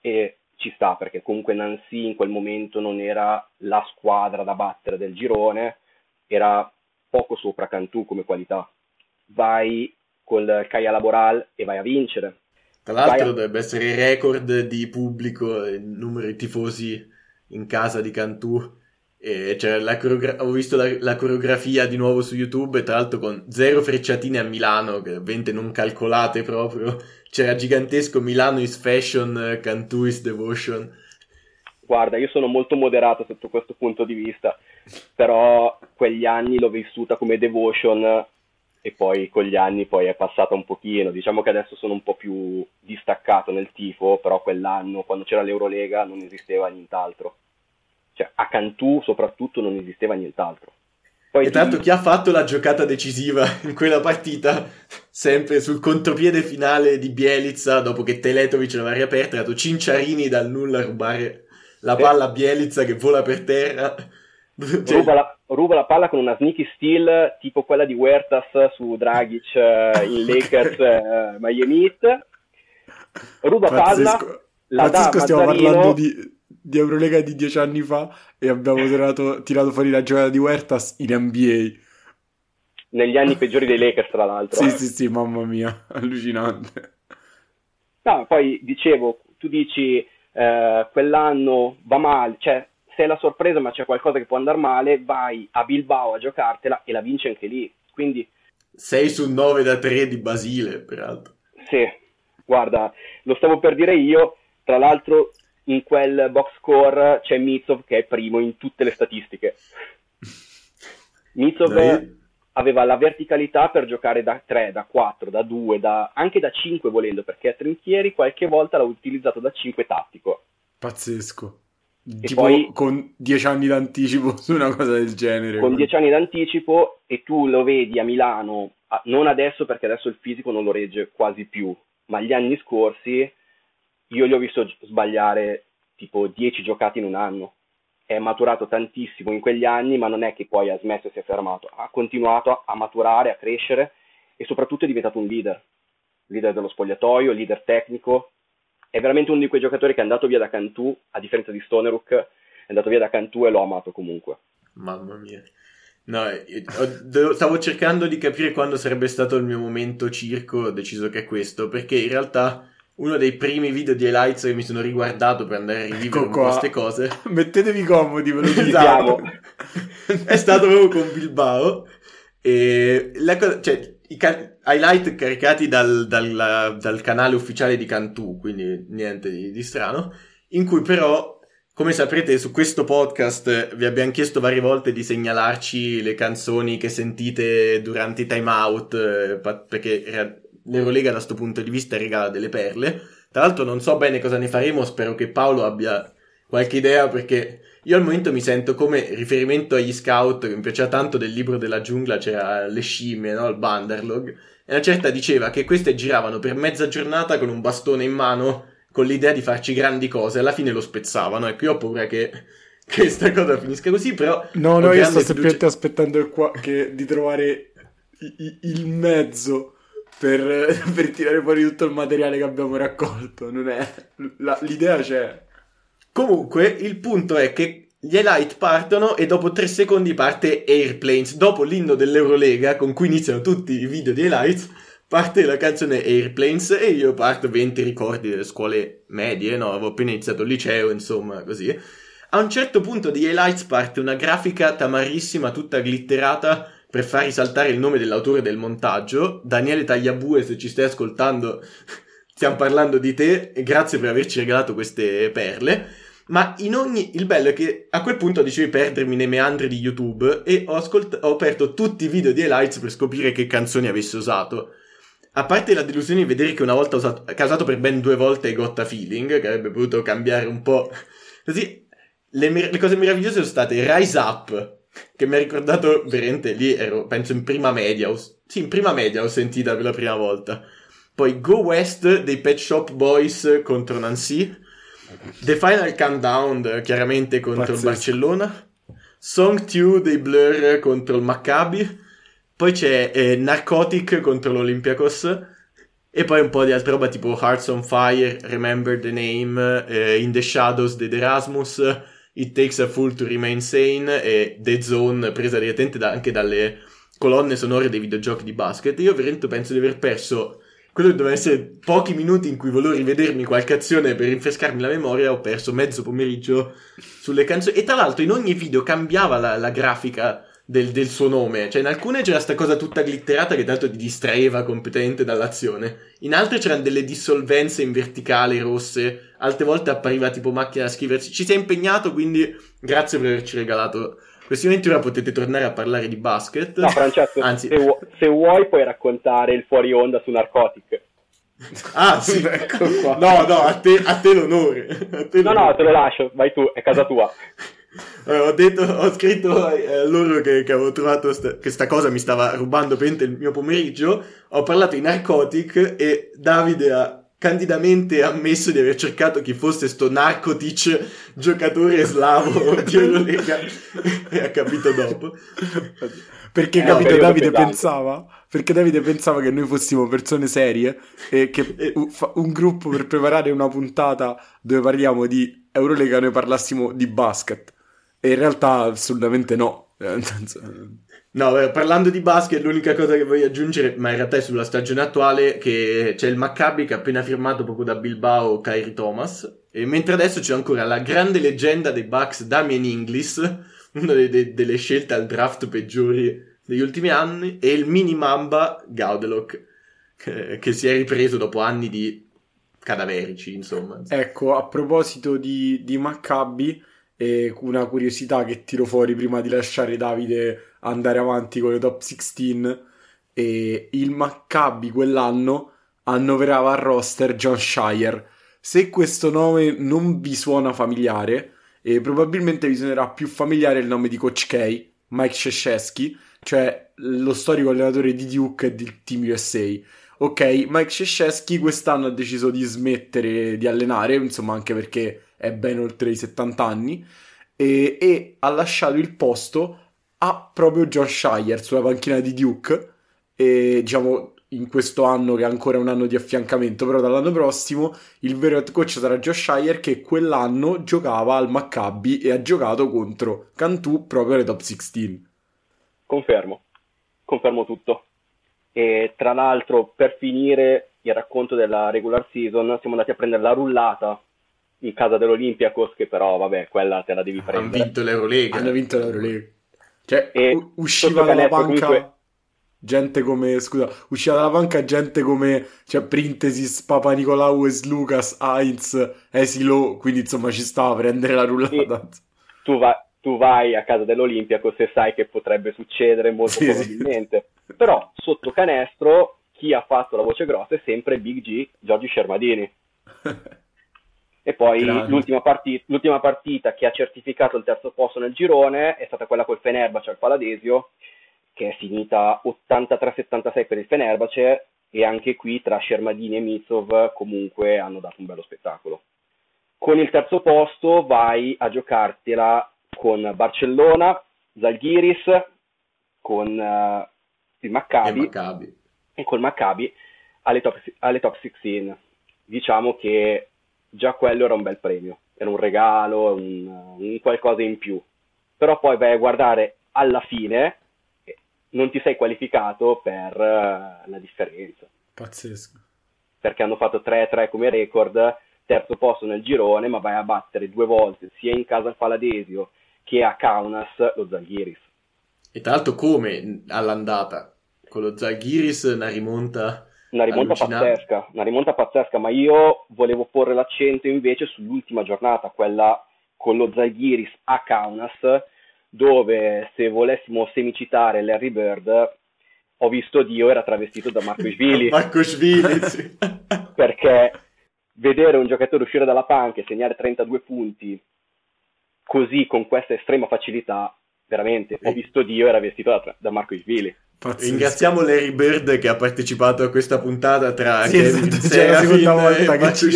E ci sta perché comunque Nancy in quel momento non era la squadra da battere del girone, era poco sopra Cantù come qualità. Vai col Caia Laboral e vai a vincere. Tra l'altro a... dovrebbe essere il record di pubblico, il numero di tifosi in casa di Cantù E la coreogra- ho visto la, la, coreografia di nuovo su YouTube, tra l'altro con zero frecciatine a Milano, che ovviamente non calcolate proprio. C'era gigantesco Milano is fashion, Cantu is devotion. Guarda, io sono molto moderato sotto questo punto di vista, però quegli anni l'ho vissuta come devotion e poi con gli anni poi è passata un pochino. Diciamo che adesso sono un po' più distaccato nel tifo, però quell'anno, quando c'era l'Eurolega, non esisteva nient'altro cioè a Cantù soprattutto non esisteva nient'altro. Poi e tanto chi ha fatto la giocata decisiva in quella partita, sempre sul contropiede finale di Bielizza, dopo che Teletovic l'aveva riaperta, ha dato Cinciarini dal nulla a rubare la palla a Bielizza che vola per terra. Cioè... Ruba, la, ruba, la, palla con una sneaky steal tipo quella di Huertas su Dragic uh, in Lakers uh, Miami Heat. Ruba Pazzesco. palla, la Pazzesco dà stiamo Mazzarino, parlando di di Eurolega di dieci anni fa e abbiamo tirato, tirato fuori la giocata di Huertas in NBA. Negli anni peggiori dei Lakers, tra l'altro. sì, sì, sì, mamma mia, allucinante. No, poi dicevo, tu dici eh, quell'anno va male, cioè sei la sorpresa ma c'è qualcosa che può andare male, vai a Bilbao a giocartela e la vinci anche lì. Quindi 6 su 9 da 3 di Basile, peraltro. Sì, guarda, lo stavo per dire io, tra l'altro in quel box score c'è Mitsov che è primo in tutte le statistiche. Mitsov Dai. aveva la verticalità per giocare da 3, da 4, da 2, da, anche da 5 volendo, perché a Trinchieri qualche volta l'ha utilizzato da 5 tattico. Pazzesco. E tipo poi, con 10 anni d'anticipo su una cosa del genere. Con 10 anni d'anticipo e tu lo vedi a Milano, non adesso perché adesso il fisico non lo regge quasi più, ma gli anni scorsi io gli ho visto sbagliare tipo 10 giocate in un anno. È maturato tantissimo in quegli anni, ma non è che poi ha smesso e si è fermato. Ha continuato a maturare, a crescere e soprattutto è diventato un leader. Leader dello spogliatoio, leader tecnico. È veramente uno di quei giocatori che è andato via da Cantù, a differenza di Stoneruk, è andato via da Cantù e l'ho amato comunque. Mamma mia. No, stavo cercando di capire quando sarebbe stato il mio momento circo, ho deciso che è questo, perché in realtà uno dei primi video di highlights che mi sono riguardato per andare a rivivere ecco queste cose. Mettetevi comodi, ve lo diciamo. è stato proprio con Bilbao. E la cosa, cioè, i can- highlight caricati dal, dal, dal, canale ufficiale di Cantù, quindi niente di, di strano, in cui però come saprete, su questo podcast vi abbiamo chiesto varie volte di segnalarci le canzoni che sentite durante i time out, eh, perché l'Eurolega da questo punto di vista regala delle perle. Tra l'altro non so bene cosa ne faremo, spero che Paolo abbia qualche idea perché io al momento mi sento come riferimento agli scout che mi piaceva tanto del libro della giungla, c'era le scimmie, no? il Banderlog, e una certa diceva che queste giravano per mezza giornata con un bastone in mano con l'idea di farci grandi cose, alla fine lo spezzavano, ecco io ho paura che questa cosa finisca così, però... No, no, io sto semplicemente aspettando qua che, di trovare il mezzo per, per, tirare fuori tutto il materiale che abbiamo raccolto. Non è, la, l'idea c'è. Comunque, il punto è che gli highlight partono e dopo tre secondi parte Airplanes. Dopo l'inno dell'Eurolega, con cui iniziano tutti i video di highlights, parte la canzone Airplanes e io parto 20 ricordi delle scuole medie, no? Avevo appena iniziato il liceo, insomma, così. A un certo punto di highlights parte una grafica tamarissima, tutta glitterata, per far risaltare il nome dell'autore del montaggio, Daniele Tagliabue, se ci stai ascoltando, stiamo parlando di te grazie per averci regalato queste perle. Ma in ogni... il bello è che a quel punto dicevi perdermi nei meandri di YouTube e ho, ascolt... ho aperto tutti i video di highlights per scoprire che canzoni avessi usato. A parte la delusione di vedere che una volta ha usato per ben due volte Gotta Feeling, che avrebbe potuto cambiare un po'. Così, le, le cose meravigliose sono state Rise Up, che mi ha ricordato veramente lì ero penso in prima media ho, sì in prima media ho sentita per la prima volta poi Go West dei Pet Shop Boys contro Nancy The Final Countdown chiaramente contro Pazzesco. il Barcellona Song 2 dei Blur contro il Maccabi poi c'è eh, Narcotic contro l'Olympiacos e poi un po' di altra roba tipo Hearts on Fire, Remember the Name, eh, In the Shadows dei Erasmus It Takes a Fool to Remain Sane e The Zone presa direttamente da, anche dalle colonne sonore dei videogiochi di basket. Io veramente penso di aver perso quello doveva essere pochi minuti in cui volevo rivedermi qualche azione per rinfrescarmi la memoria, ho perso mezzo pomeriggio sulle canzoni. E tra l'altro in ogni video cambiava la, la grafica del, del, suo nome. Cioè, in alcune c'era questa cosa tutta glitterata che tanto ti distraeva completamente dall'azione. In altre c'erano delle dissolvenze in verticale rosse. Altre volte appariva tipo macchina da scriversi. Ci sei impegnato, quindi grazie per averci regalato questi momenti. Ora potete tornare a parlare di basket. No, Francesco, Anzi... se, vu- se vuoi puoi raccontare il fuori onda su Narcotic. Ah, sì, ecco qua. No, no, a te, a te l'onore. A te no, l'onore. no, te lo lascio, vai tu, è casa tua. Eh, ho, detto, ho scritto a eh, loro che, che, avevo trovato sta, che sta cosa mi stava rubando pente il mio pomeriggio. Ho parlato di narcotic e Davide ha candidamente ammesso di aver cercato chi fosse sto narcotic giocatore slavo di Eurolega e ha capito dopo. Perché eh, capito Davide pensava perché Davide pensava che noi fossimo persone serie e che un gruppo per preparare una puntata dove parliamo di Eurolega noi parlassimo di basket. E in realtà assolutamente no. No, eh, parlando di basket, l'unica cosa che voglio aggiungere, ma in realtà è sulla stagione attuale, che c'è il Maccabi che ha appena firmato proprio da Bilbao Kyrie Thomas, e mentre adesso c'è ancora la grande leggenda dei Bucks Damien Inglis, una delle, delle scelte al draft peggiori degli ultimi anni, e il mini Mamba Gaudelock, che, che si è ripreso dopo anni di cadaverici, insomma. Ecco, a proposito di, di Maccabi e una curiosità che tiro fuori prima di lasciare Davide andare avanti con le top 16 e il Maccabi quell'anno annoverava al roster John Shire se questo nome non vi suona familiare eh, probabilmente vi suonerà più familiare il nome di Coach K Mike Krzyzewski cioè lo storico allenatore di Duke e del Team USA ok Mike Krzyzewski quest'anno ha deciso di smettere di allenare insomma anche perché è ben oltre i 70 anni, e, e ha lasciato il posto a proprio Josh Shire sulla panchina di Duke, e diciamo in questo anno che è ancora un anno di affiancamento, però dall'anno prossimo il vero head coach sarà Josh Shire che quell'anno giocava al Maccabi e ha giocato contro Cantù proprio alle top 16. Confermo, confermo tutto. E tra l'altro per finire il racconto della regular season siamo andati a prendere la rullata in casa dell'Olympiacos, che però, vabbè, quella te la devi prendere. Hanno vinto l'Eurolega. Hanno vinto l'Eurolega. Cioè, e usciva dalla banca comunque... gente come, scusa, usciva dalla banca gente come, cioè, Printesis, Papa Nicolau, Lucas, Heinz, Esilo, quindi insomma ci stava a prendere la rullata. Tu, va, tu, vai a casa dell'Olympiacos e sai che potrebbe succedere molto sì, probabilmente. Sì. Però, sotto canestro, chi ha fatto la voce grossa è sempre Big G, Giorgi Scermadini. E poi l'ultima, partita, l'ultima, partita, che ha certificato il terzo posto nel girone è stata quella col Fenerbahce al Paladesio, che è finita 83-76 per il Fenerbahce e anche qui tra Shermadini e Mitsov comunque hanno dato un bello spettacolo. Con il terzo posto vai a giocartela con Barcellona, Zalgiris, con uh, il Maccabi, e, Maccabi. e col Maccabi alle top, alle top 16. Diciamo che già quello era un bel premio, era un regalo, un, un qualcosa in più. Però poi vai a guardare alla fine, non ti sei qualificato per uh, la differenza. Pazzesco. Perché hanno fatto 3-3 come record, terzo posto nel girone, ma vai a battere due volte, sia in casa al Paladesio che a Kaunas, lo Zalgiris. E tra l'altro come all'andata? Con lo Zalgiris una rimonta una rimonta pazzesca, una rimonta pazzesca, ma io volevo porre l'accento invece sull'ultima giornata, quella con lo Zalgiris a Kaunas, dove se volessimo semicitare Larry Bird, ho visto Dio era travestito da Marco Svili. Marco Svili, sì. Perché vedere un giocatore uscire dalla panca e segnare 32 punti così con questa estrema facilità, veramente, ho visto Dio era vestito da, da Marco Svili. Pazzesco. Ringraziamo Larry Bird che ha partecipato a questa puntata tra sì, Kevin esatto, cioè, la seconda volta che ci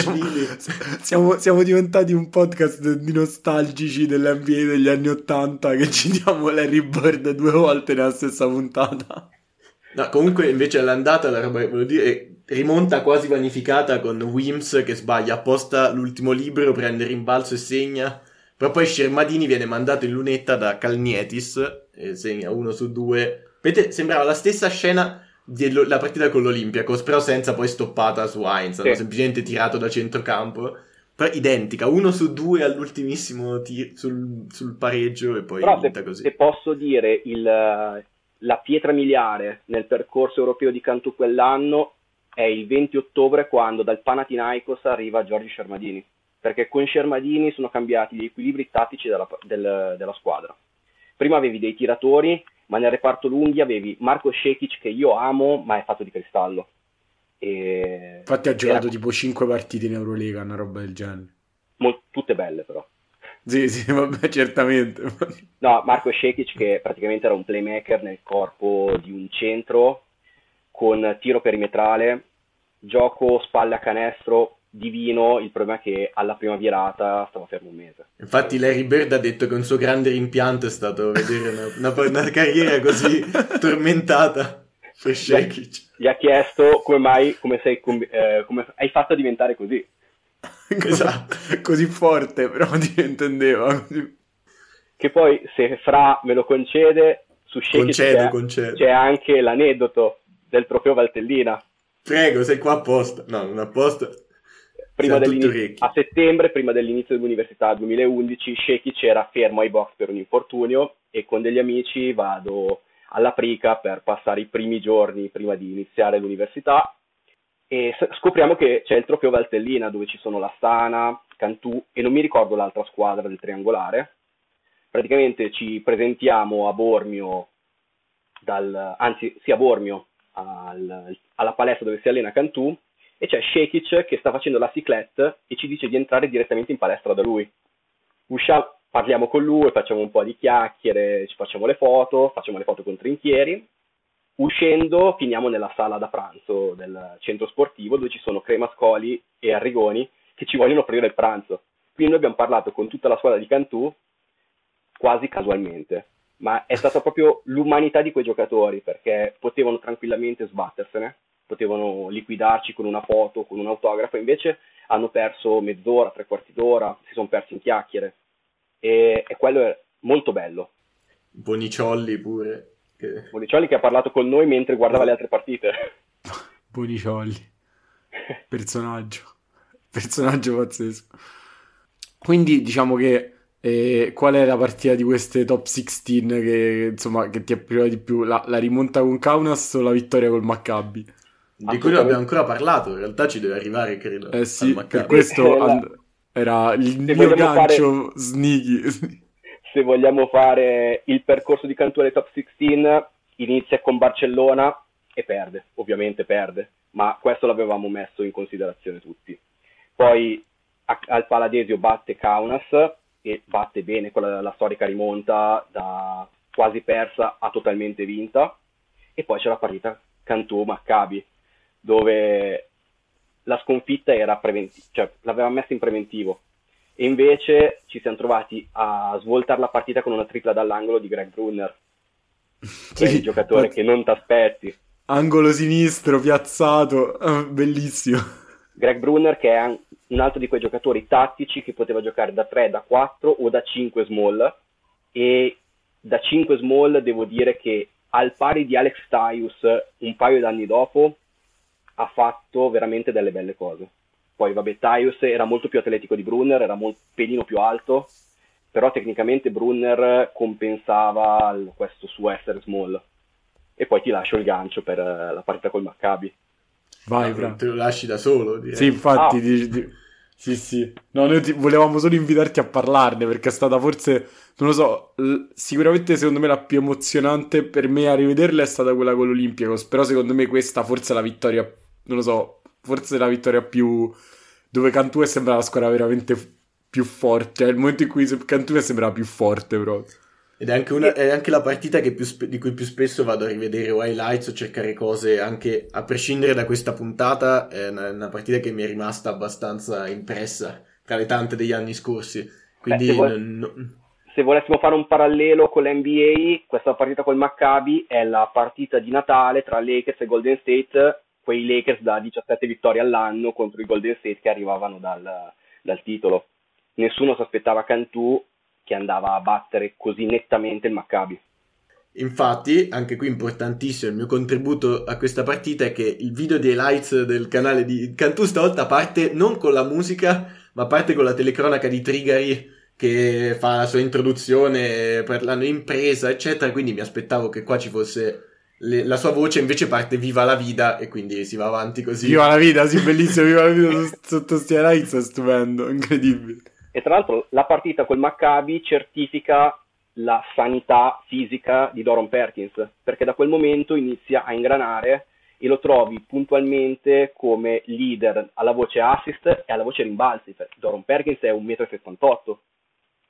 siamo, siamo, diventati un podcast di nostalgici dell'NBA degli anni Ottanta che citiamo Larry Bird due volte nella stessa puntata. No, comunque invece all'andata la roba che volevo dire rimonta quasi vanificata con Wims che sbaglia apposta l'ultimo libro, prende rimbalzo e segna. Però poi Scermadini viene mandato in lunetta da Calnietis e segna uno su due Vedete, sembrava la stessa scena la partita con l'Olympiacos, però senza poi stoppata su Heinz, hanno semplicemente tirato da centrocampo. Però identica, uno su due all'ultimissimo tir- sul, sul, pareggio e poi però se, così. Se posso dire, il, la pietra miliare nel percorso europeo di Cantù quell'anno è il 20 ottobre quando dal Panathinaikos arriva Giorgio Scermadini, perché con Scermadini sono cambiati gli equilibri tattici della, del, della squadra. Prima avevi dei tiratori, ma nel reparto lunghi avevi Marco Shekic che io amo, ma è fatto di cristallo. E... Infatti ha giocato era... tipo 5 partite in Eurolega, una roba del genere. Mol- tutte belle però. Sì, sì, vabbè, certamente. No, Marco Shekic che praticamente era un playmaker nel corpo di un centro con tiro perimetrale, gioco spalle a canestro divino, il problema è che alla prima virata stava fermo un mese. Infatti Larry Bird ha detto che un suo grande rimpianto è stato vedere una, una, una carriera così tormentata per Shekic. Gli ha chiesto come mai, come, sei, eh, come hai fatto a diventare così. esatto, così forte però intendeva. Che poi se Fra me lo concede, su Shekic concedo, c'è, c'è anche l'aneddoto del trofeo Valtellina. Prego, sei qua apposta. No, non apposta. Prima a settembre, prima dell'inizio dell'università 2011, Shekic era fermo ai box per un infortunio e con degli amici vado alla Prica per passare i primi giorni prima di iniziare l'università e scopriamo che c'è il trofeo Valtellina dove ci sono la Stana, Cantù e non mi ricordo l'altra squadra del triangolare. Praticamente ci presentiamo a Bormio, dal, anzi sì a Bormio al, alla palestra dove si allena Cantù e c'è Shekic che sta facendo la ciclette e ci dice di entrare direttamente in palestra da lui. Usciamo, parliamo con lui, facciamo un po' di chiacchiere, ci facciamo le foto, facciamo le foto con Trinchieri. Uscendo finiamo nella sala da pranzo del centro sportivo dove ci sono Cremascoli e Arrigoni che ci vogliono aprire il pranzo. Quindi noi abbiamo parlato con tutta la squadra di Cantù quasi casualmente ma è stata proprio l'umanità di quei giocatori perché potevano tranquillamente sbattersene, potevano liquidarci con una foto, con un autografo, invece hanno perso mezz'ora, tre quarti d'ora, si sono persi in chiacchiere e, e quello è molto bello. Boniciolli pure. Che... Boniciolli che ha parlato con noi mentre guardava le altre partite. Boniciolli, personaggio, personaggio pazzesco. Quindi diciamo che e qual è la partita di queste top 16 che, insomma, che ti è piaciuta di più? La, la, rimonta con Kaunas o la vittoria col Maccabi? Di cui non abbiamo ancora parlato, in realtà ci deve arrivare, credo. Eh sì, per questo and- era il mio gancio fare... sneaky. Se vogliamo fare il percorso di Cantone top 16, inizia con Barcellona e perde, ovviamente perde, ma questo l'avevamo messo in considerazione tutti. Poi a- al Paladesio batte Kaunas, che batte bene quella la storica rimonta da quasi persa a totalmente vinta e poi c'è la partita Cantù-Maccabi dove la sconfitta era preventiva, cioè l'aveva messa in preventivo. E invece ci siamo trovati a svoltare la partita con una tripla dall'angolo di Greg Brunner. Sì, è il giocatore ma... che non ti aspetti angolo sinistro piazzato bellissimo. Greg Brunner che è un altro di quei giocatori tattici che poteva giocare da 3, da 4 o da 5 small. E da 5 small devo dire che al pari di Alex Tyus un paio d'anni dopo ha fatto veramente delle belle cose. Poi vabbè, Tyus era molto più atletico di Brunner, era un pelino più alto, però tecnicamente Brunner compensava questo suo essere small. E poi ti lascio il gancio per la partita col Maccabi. Vai, no, te lo lasci da solo. Direi. Sì, infatti, ah. di, di... sì, sì. No, noi ti... volevamo solo invitarti a parlarne perché è stata forse, non lo so, l... sicuramente secondo me la più emozionante per me a rivederla è stata quella con l'Olympiacos, però secondo me questa forse è la vittoria, non lo so, forse è la vittoria più... dove Cantù sembra la squadra veramente più forte, cioè il momento in cui Cantù sembra più forte proprio. Ed è anche, una, è anche la partita spe- di cui più spesso vado a rivedere o highlights o cercare cose, anche a prescindere da questa puntata, è una, una partita che mi è rimasta abbastanza impressa tra le tante degli anni scorsi. Quindi Beh, se, vuole, non... se, volessimo fare un parallelo con l'NBA, questa partita col Maccabi è la partita di Natale tra Lakers e Golden State, quei Lakers da 17 vittorie all'anno contro i Golden State che arrivavano dal, dal titolo. Nessuno si aspettava Cantù che andava a battere così nettamente il Maccabi. Infatti, anche qui importantissimo, il mio contributo a questa partita è che il video di highlights del canale di Cantù stavolta parte non con la musica, ma parte con la telecronaca di Trigari che fa la sua introduzione per l'anno impresa, eccetera. Quindi mi aspettavo che qua ci fosse le, la sua voce, invece parte viva la vita e quindi si va avanti così. Viva la vita, sì, bellissimo, viva la vita sotto sti highlights, è stupendo, incredibile. E tra l'altro la partita col Maccabi certifica la sanità fisica di Doron Perkins, perché da quel momento inizia a ingranare e lo trovi puntualmente come leader alla voce assist e alla voce rimbalzi. Doron Perkins è 1,78 m,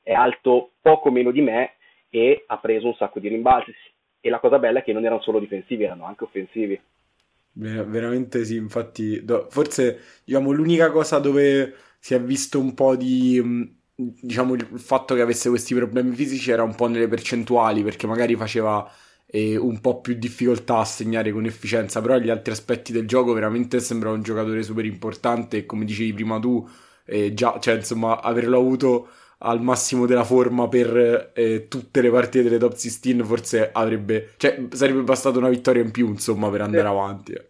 è alto poco meno di me e ha preso un sacco di rimbalzi. E la cosa bella è che non erano solo difensivi, erano anche offensivi. Ver- veramente sì, infatti, do- forse diciamo l'unica cosa dove si è visto un po' di diciamo il fatto che avesse questi problemi fisici era un po' nelle percentuali perché magari faceva eh, un po' più difficoltà a segnare con efficienza però gli altri aspetti del gioco veramente sembra un giocatore super importante e come dicevi prima tu eh, già cioè insomma averlo avuto al massimo della forma per eh, tutte le partite delle top 16 forse avrebbe cioè sarebbe bastata una vittoria in più insomma per andare sì. avanti eh.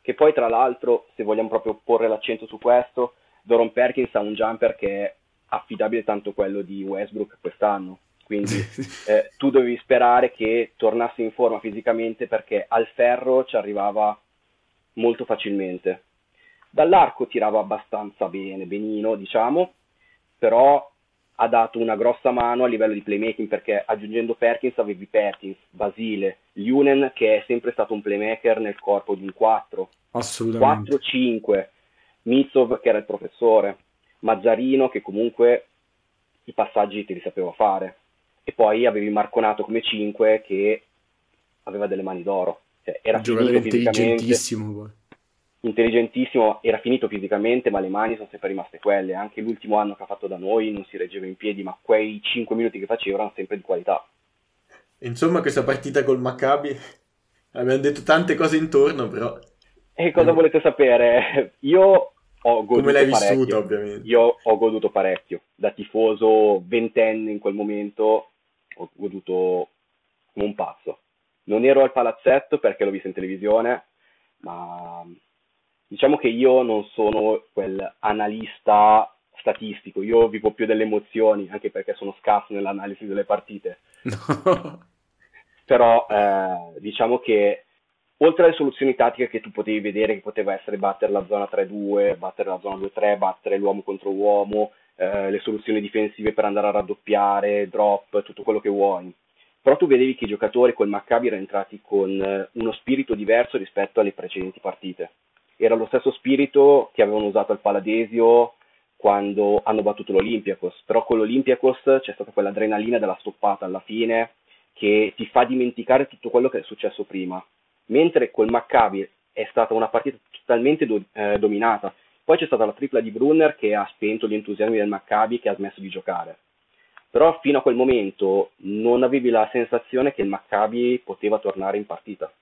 che poi tra l'altro se vogliamo proprio porre l'accento su questo Doron Perkins ha un jumper che è affidabile tanto quello di Westbrook quest'anno. Quindi eh, tu dovevi sperare che tornasse in forma fisicamente perché al ferro ci arrivava molto facilmente. Dall'arco tirava abbastanza bene, benino, diciamo, però ha dato una grossa mano a livello di playmaking perché aggiungendo Perkins avevi Perkins, Basile, Lunen che è sempre stato un playmaker nel corpo di un 4. Assolutamente. 4-5, Mitsov che era il professore. Mazzarino che comunque i passaggi te li sapeva fare e poi avevi Marconato come 5 che aveva delle mani d'oro cioè, era un giocatore intelligentissimo intelligentissimo era finito fisicamente ma le mani sono sempre rimaste quelle anche l'ultimo anno che ha fatto da noi non si reggeva in piedi ma quei 5 minuti che faceva erano sempre di qualità insomma questa partita col Maccabi abbiamo detto tante cose intorno però e cosa eh. volete sapere? Io ho goduto Come l'hai parecchio. vissuto, ovviamente? Io ho goduto parecchio. Da tifoso ventenne in quel momento ho goduto come un pazzo. Non ero al palazzetto perché l'ho visto in televisione, ma diciamo che io non sono quel analista statistico, io vivo più delle emozioni, anche perché sono scarso nell'analisi delle partite. No. Però eh, diciamo che oltre alle soluzioni tattiche che tu potevi vedere, che poteva essere battere la zona 3-2, battere la zona 2-3, battere l'uomo contro uomo, eh, le soluzioni difensive per andare a raddoppiare, drop, tutto quello che vuoi. Però tu vedevi che i giocatori col Maccabi erano entrati con eh, uno spirito diverso rispetto alle precedenti partite. Era lo stesso spirito che avevano usato al Paladesio quando hanno battuto l'Olympiacos, però con l'Olympiacos c'è stata quell'adrenalina della stoppata alla fine che ti fa dimenticare tutto quello che è successo prima mentre col Maccabi è stata una partita totalmente do- eh, dominata. Poi c'è stata la tripla di Brunner che ha spento gli entusiasmi del Maccabi che ha smesso di giocare. Però fino a quel momento non avevi la sensazione che il Maccabi poteva tornare in partita.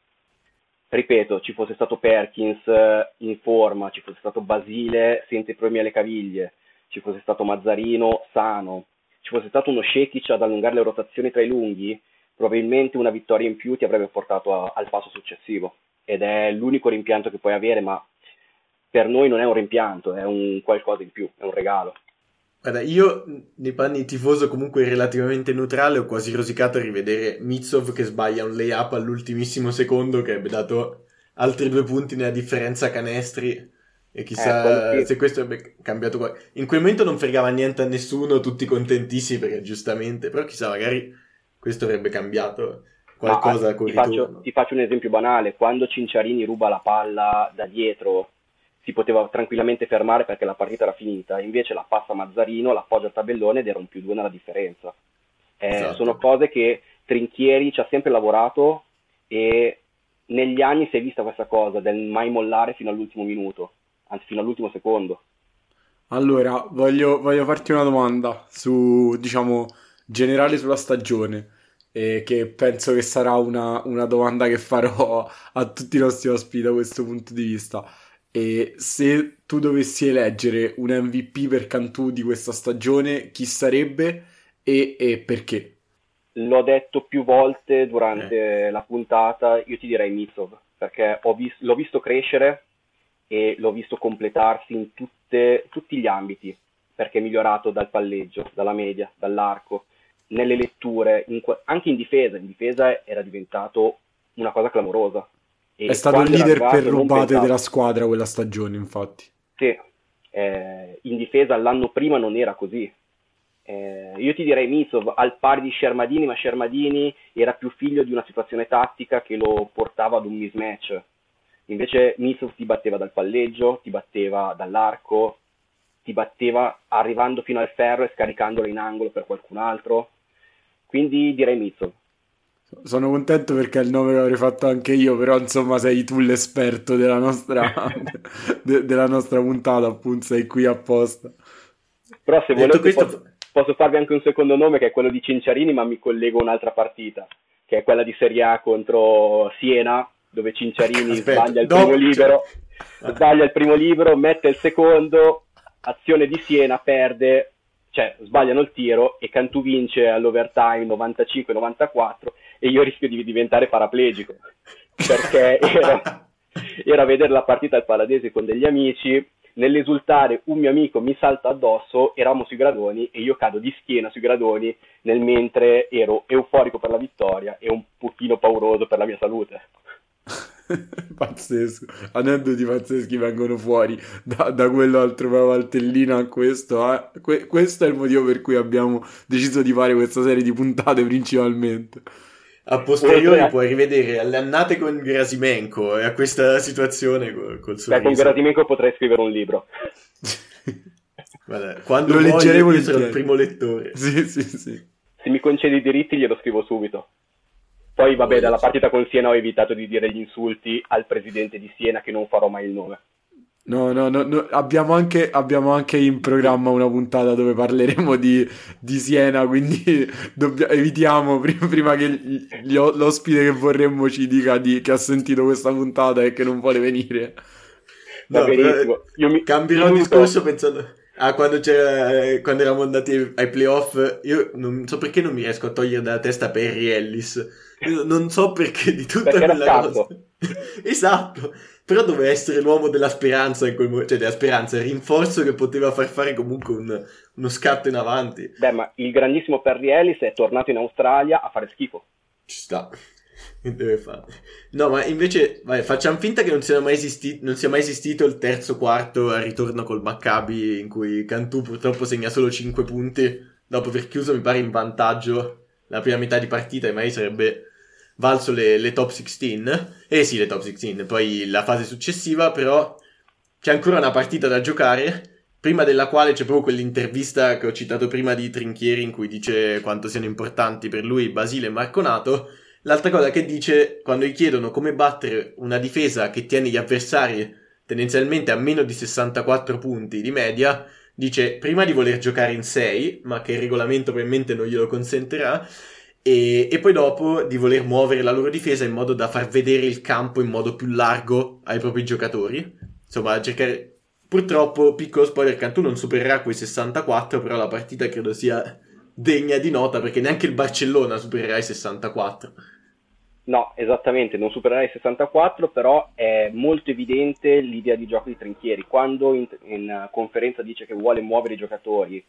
Ripeto, ci fosse stato Perkins eh, in forma, ci fosse stato Basile senza i problemi alle caviglie, ci fosse stato Mazzarino sano, ci fosse stato uno Shekic ad allungare le rotazioni tra i lunghi, probabilmente una vittoria in più ti avrebbe portato a, al passo successivo ed è l'unico rimpianto che puoi avere, ma per noi non è un rimpianto, è un qualcosa in più, è un regalo. Guarda, io nei panni tifoso comunque relativamente neutrale ho quasi rosicato a rivedere Mitsov che sbaglia un layup all'ultimissimo secondo che avrebbe dato altri due punti nella differenza canestri. E chissà eh, se questo avrebbe cambiato qua. In quel momento non fregava niente a nessuno, tutti contentissimi perché giustamente, però chissà magari questo avrebbe cambiato qualcosa Ma, con ti faccio, ti faccio un esempio banale, quando Cinciarini ruba la palla da dietro si poteva tranquillamente fermare perché la partita era finita, invece la passa Mazzarino, l'appoggia al tabellone ed era un più due nella differenza. Eh, esatto. Sono cose che Trinchieri ci ha sempre lavorato e negli anni si è vista questa cosa del mai mollare fino all'ultimo minuto, anzi fino all'ultimo secondo. Allora, voglio, voglio farti una domanda su, diciamo, generale sulla stagione, eh, che penso che sarà una, una, domanda che farò a tutti i nostri ospiti da questo punto di vista. E se tu dovessi eleggere un MVP per Cantù di questa stagione, chi sarebbe e, e perché? l'ho detto più volte durante eh. la puntata, io ti direi Mitsov, perché vis- l'ho visto crescere e l'ho visto completarsi in tutte, tutti gli ambiti, perché è migliorato dal palleggio, dalla media, dall'arco, nelle letture, in, anche in difesa. In difesa era diventato una cosa clamorosa. È stato il leader per rubate pensavo... della squadra quella stagione, infatti. Sì, eh, in difesa l'anno prima non era così. Eh, io ti direi Mitsov al pari di Shermadini, ma Shermadini era più figlio di una situazione tattica che lo portava ad un mismatch. Invece Mitsov ti batteva dal palleggio, ti batteva dall'arco, ti batteva arrivando fino al ferro e scaricandolo in angolo per qualcun altro. Quindi direi Mitsov. Sono contento perché è il nome che avrei fatto anche io, però insomma sei tu l'esperto della nostra, de- della nostra puntata, appunto, sei qui apposta. Però se volete questo... posso, posso, farvi anche un secondo nome che è quello di Cinciarini, ma mi collego a un'altra partita, che è quella di Serie A contro Siena, dove Cinciarini Aspetta, sbaglia il no, primo libero, cioè... sbaglia il primo libro, mette il secondo, azione di Siena, perde, cioè sbagliano il tiro e Cantù vince all'overtime 95-94 e io rischio di diventare paraplegico perché era, era vedere la partita al Paladese con degli amici nell'esultare un mio amico mi salta addosso, eravamo sui gradoni e io cado di schiena sui gradoni nel mentre ero euforico per la vittoria e un pochino pauroso per la mia salute. Pazzesco, aneddoti pazzeschi vengono fuori da, da quello al a questo. Eh? Que- questo è il motivo per cui abbiamo deciso di fare questa serie di puntate principalmente. A posteriori puoi rivedere alle annate con Grasimenko e a questa situazione col, col sorriso. Beh, con Grasimenko potrei scrivere un libro. Guarda, quando lo leggeremo io sarò il primo lettore. Sì, sì, sì. Se mi concedi i diritti glielo scrivo subito. Poi vabbè, dalla partita con Siena ho evitato di dire gli insulti al presidente di Siena che non farò mai il nome. No, no, no, no. Abbiamo, anche, abbiamo, anche, in programma una puntata dove parleremo di, di Siena, quindi dobbia, evitiamo prima, prima che gli, l'ospite che vorremmo ci dica di, che ha sentito questa puntata e che non vuole venire. No, benissimo. Io mi, cambierò il discorso pensando a quando, quando eravamo andati ai playoff. Io non so perché non mi riesco a togliere dalla testa Perry Ellis non so perché di tutta perché quella cosa. esatto. Però doveva essere l'uomo della speranza in quel momento, cioè della speranza, il rinforzo che poteva far fare comunque un, uno scatto in avanti. Beh, ma il grandissimo Perry Ellis è tornato in Australia a fare schifo. Ci sta. Deve fare? No, ma invece, vai, facciamo finta che non sia, mai esistito, non sia mai esistito il terzo quarto al ritorno col Maccabi in cui Cantù purtroppo segna solo 5 punti dopo aver chiuso, mi pare, in vantaggio la prima metà di partita e magari sarebbe valso le, le top 16. Eh sì, le top 16. Poi la fase successiva, però c'è ancora una partita da giocare. Prima della quale c'è proprio quell'intervista che ho citato prima di Trinchieri in cui dice quanto siano importanti per lui Basile e Marconato. L'altra cosa che dice quando gli chiedono come battere una difesa che tiene gli avversari tendenzialmente a meno di 64 punti di media, dice prima di voler giocare in 6, ma che il regolamento probabilmente non glielo consentirà, e, e, poi dopo di voler muovere la loro difesa in modo da far vedere il campo in modo più largo ai propri giocatori. Insomma, cercare... Purtroppo, piccolo spoiler, Cantù non supererà quei 64, però la partita credo sia degna di nota perché neanche il Barcellona supererà i 64. No, esattamente, non supererà i 64, però è molto evidente l'idea di gioco di Trinchieri. Quando in, in conferenza dice che vuole muovere i giocatori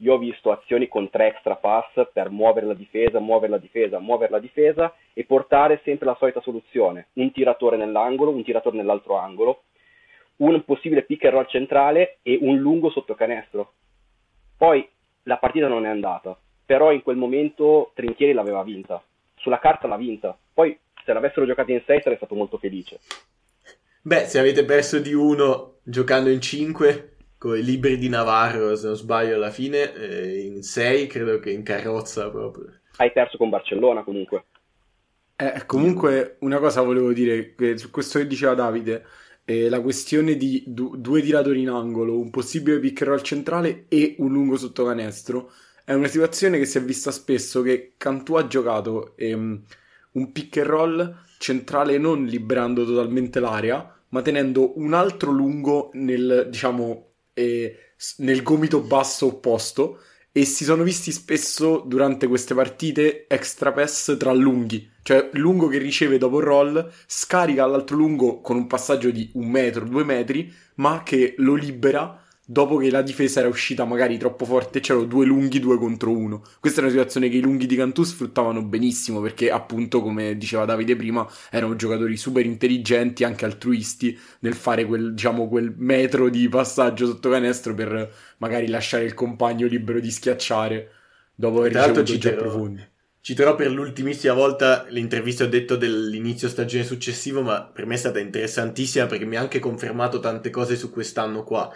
io ho visto azioni con tre extra pass per muovere la difesa, muovere la difesa, muovere la difesa e portare sempre la solita soluzione, un tiratore nell'angolo, un tiratore nell'altro angolo, un possibile pick and roll centrale e un lungo sotto canestro. Poi la partita non è andata, però in quel momento Trinchieri l'aveva vinta, sulla carta l'ha vinta, poi se l'avessero giocata in 6 sarei stato molto felice. Beh, se avete perso di uno giocando in 5 con i libri di Navarro, se non sbaglio, alla fine, eh, in 6 credo che in carrozza proprio. Hai perso con Barcellona comunque. Eh, comunque una cosa volevo dire, su questo che diceva Davide, eh, la questione di du- due tiratori in angolo, un possibile pick roll centrale e un lungo sottocanestro, è una situazione che si è vista spesso che Cantù ha giocato ehm, un pick and roll centrale non liberando totalmente l'area, ma tenendo un altro lungo nel, diciamo, eh, nel gomito basso opposto e si sono visti spesso durante queste partite extra pass tra lunghi, cioè lungo che riceve dopo il roll, scarica all'altro lungo con un passaggio di un metro, due metri, ma che lo libera dopo che la difesa era uscita magari troppo forte c'erano due lunghi, due contro uno. Questa è una situazione che i lunghi di Cantù sfruttavano benissimo perché appunto, come diceva Davide prima, erano giocatori super intelligenti, anche altruisti nel fare quel, diciamo, quel metro di passaggio sotto canestro per magari lasciare il compagno libero di schiacciare dopo aver ricevuto giochi profondi. Citerò per l'ultimissima volta l'intervista ho detto dell'inizio stagione successivo, ma per me è stata interessantissima perché mi ha anche confermato tante cose su quest'anno qua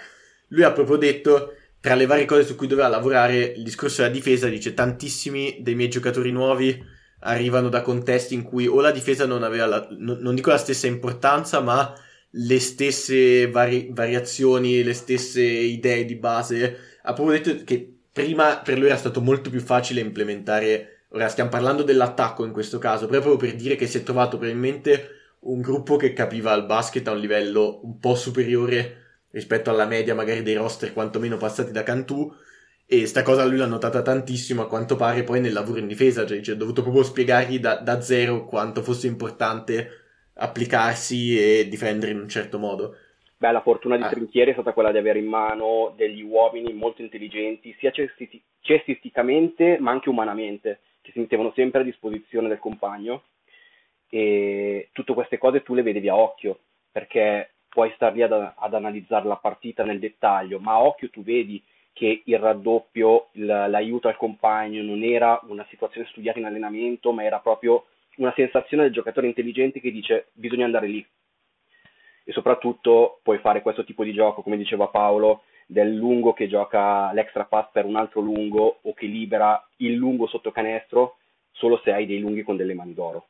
lui ha proprio detto, tra le varie cose su cui doveva lavorare, il discorso della difesa, dice tantissimi dei miei giocatori nuovi arrivano da contesti in cui o la difesa non aveva, la, no, non dico la stessa importanza, ma le stesse vari, variazioni, le stesse idee di base. Ha proprio detto che prima per lui era stato molto più facile implementare. Ora stiamo parlando dell'attacco in questo caso, proprio per dire che si è trovato probabilmente un gruppo che capiva il basket a un livello un po' superiore rispetto alla media magari dei roster quantomeno passati da Cantù e sta cosa lui l'ha notata tantissimo a quanto pare poi nel lavoro in difesa, cioè, cioè ha dovuto proprio spiegargli da, da, zero quanto fosse importante applicarsi e difendere in un certo modo. Beh, la fortuna di ah. Trinchieri è stata quella di avere in mano degli uomini molto intelligenti, sia cestisticamente ma anche umanamente, che si mettevano sempre a disposizione del compagno e tutte queste cose tu le vedevi a occhio, perché puoi star lì ad, ad analizzare la partita nel dettaglio, ma a occhio tu vedi che il raddoppio, l'aiuto al compagno non era una situazione studiata in allenamento, ma era proprio una sensazione del giocatore intelligente che dice bisogna andare lì. E soprattutto puoi fare questo tipo di gioco, come diceva Paolo, del lungo che gioca l'extra pass per un altro lungo o che libera il lungo sotto canestro solo se hai dei lunghi con delle mani d'oro.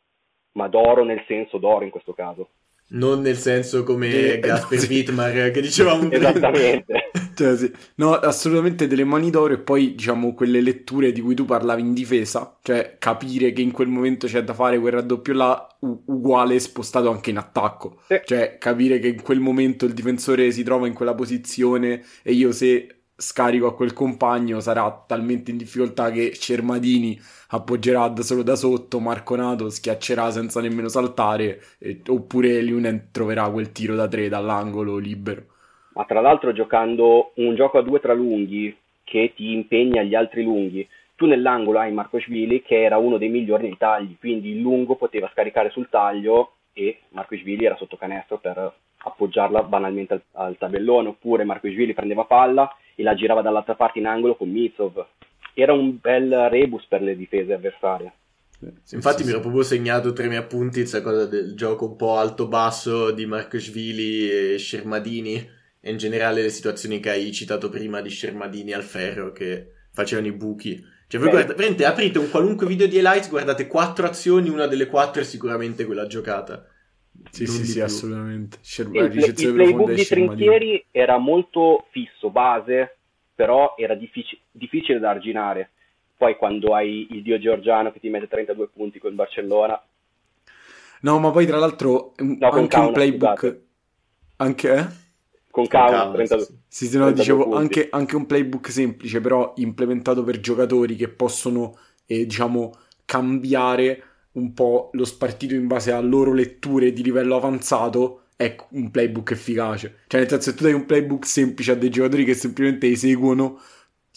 Ma d'oro nel senso d'oro in questo caso non nel senso come eh, Gasper no, Wittmar che dicevamo prima. Esattamente. cioè, sì. No, assolutamente delle mani d'oro e poi diciamo quelle letture di cui tu parlavi in difesa, cioè capire che in quel momento c'è da fare quel raddoppio là u- uguale spostato anche in attacco. Sì. Cioè capire che in quel momento il difensore si trova in quella posizione e io se scarico a quel compagno sarà talmente in difficoltà che Cermadini appoggerà da solo da sotto, Marconato schiaccerà senza nemmeno saltare, e, oppure Lunen troverà quel tiro da tre dall'angolo libero. Ma tra l'altro giocando un gioco a due tra lunghi che ti impegna gli altri lunghi, tu nell'angolo hai Marco Svili che era uno dei migliori nei tagli, quindi il lungo poteva scaricare sul taglio e Marco Svili era sotto canestro per appoggiarla banalmente al, al tabellone, oppure Marco Svili prendeva palla e la girava dall'altra parte in angolo con Mitsov. Era un bel rebus per le difese avversarie. Sì, infatti sì, mi ero proprio segnato tra i miei appunti questa cosa del gioco un po' alto-basso di Marcoshvili e Scermadini e in generale le situazioni che hai citato prima di Scermadini al ferro che facevano i buchi. Cioè voi guardate, aprite un qualunque video di highlights, guardate quattro azioni, una delle quattro è sicuramente quella giocata. Sì, sì, sì, assolutamente. Sher- il, il playbook di Trinchieri era molto fisso, base, però era diffic- difficile da arginare. Poi quando hai il dio Giorgiano che ti mette 32 punti con Barcellona. No, ma poi tra l'altro no, anche un playbook... Scusate. Anche... Eh? Con Kaun, 32 Sì, sì, no, dicevo anche, anche, un playbook semplice, però implementato per giocatori che possono, eh, diciamo, cambiare un po' lo spartito in base a loro letture di livello avanzato è un playbook efficace. Cioè, nel senso, se tu dai un playbook semplice a dei giocatori che semplicemente eseguono,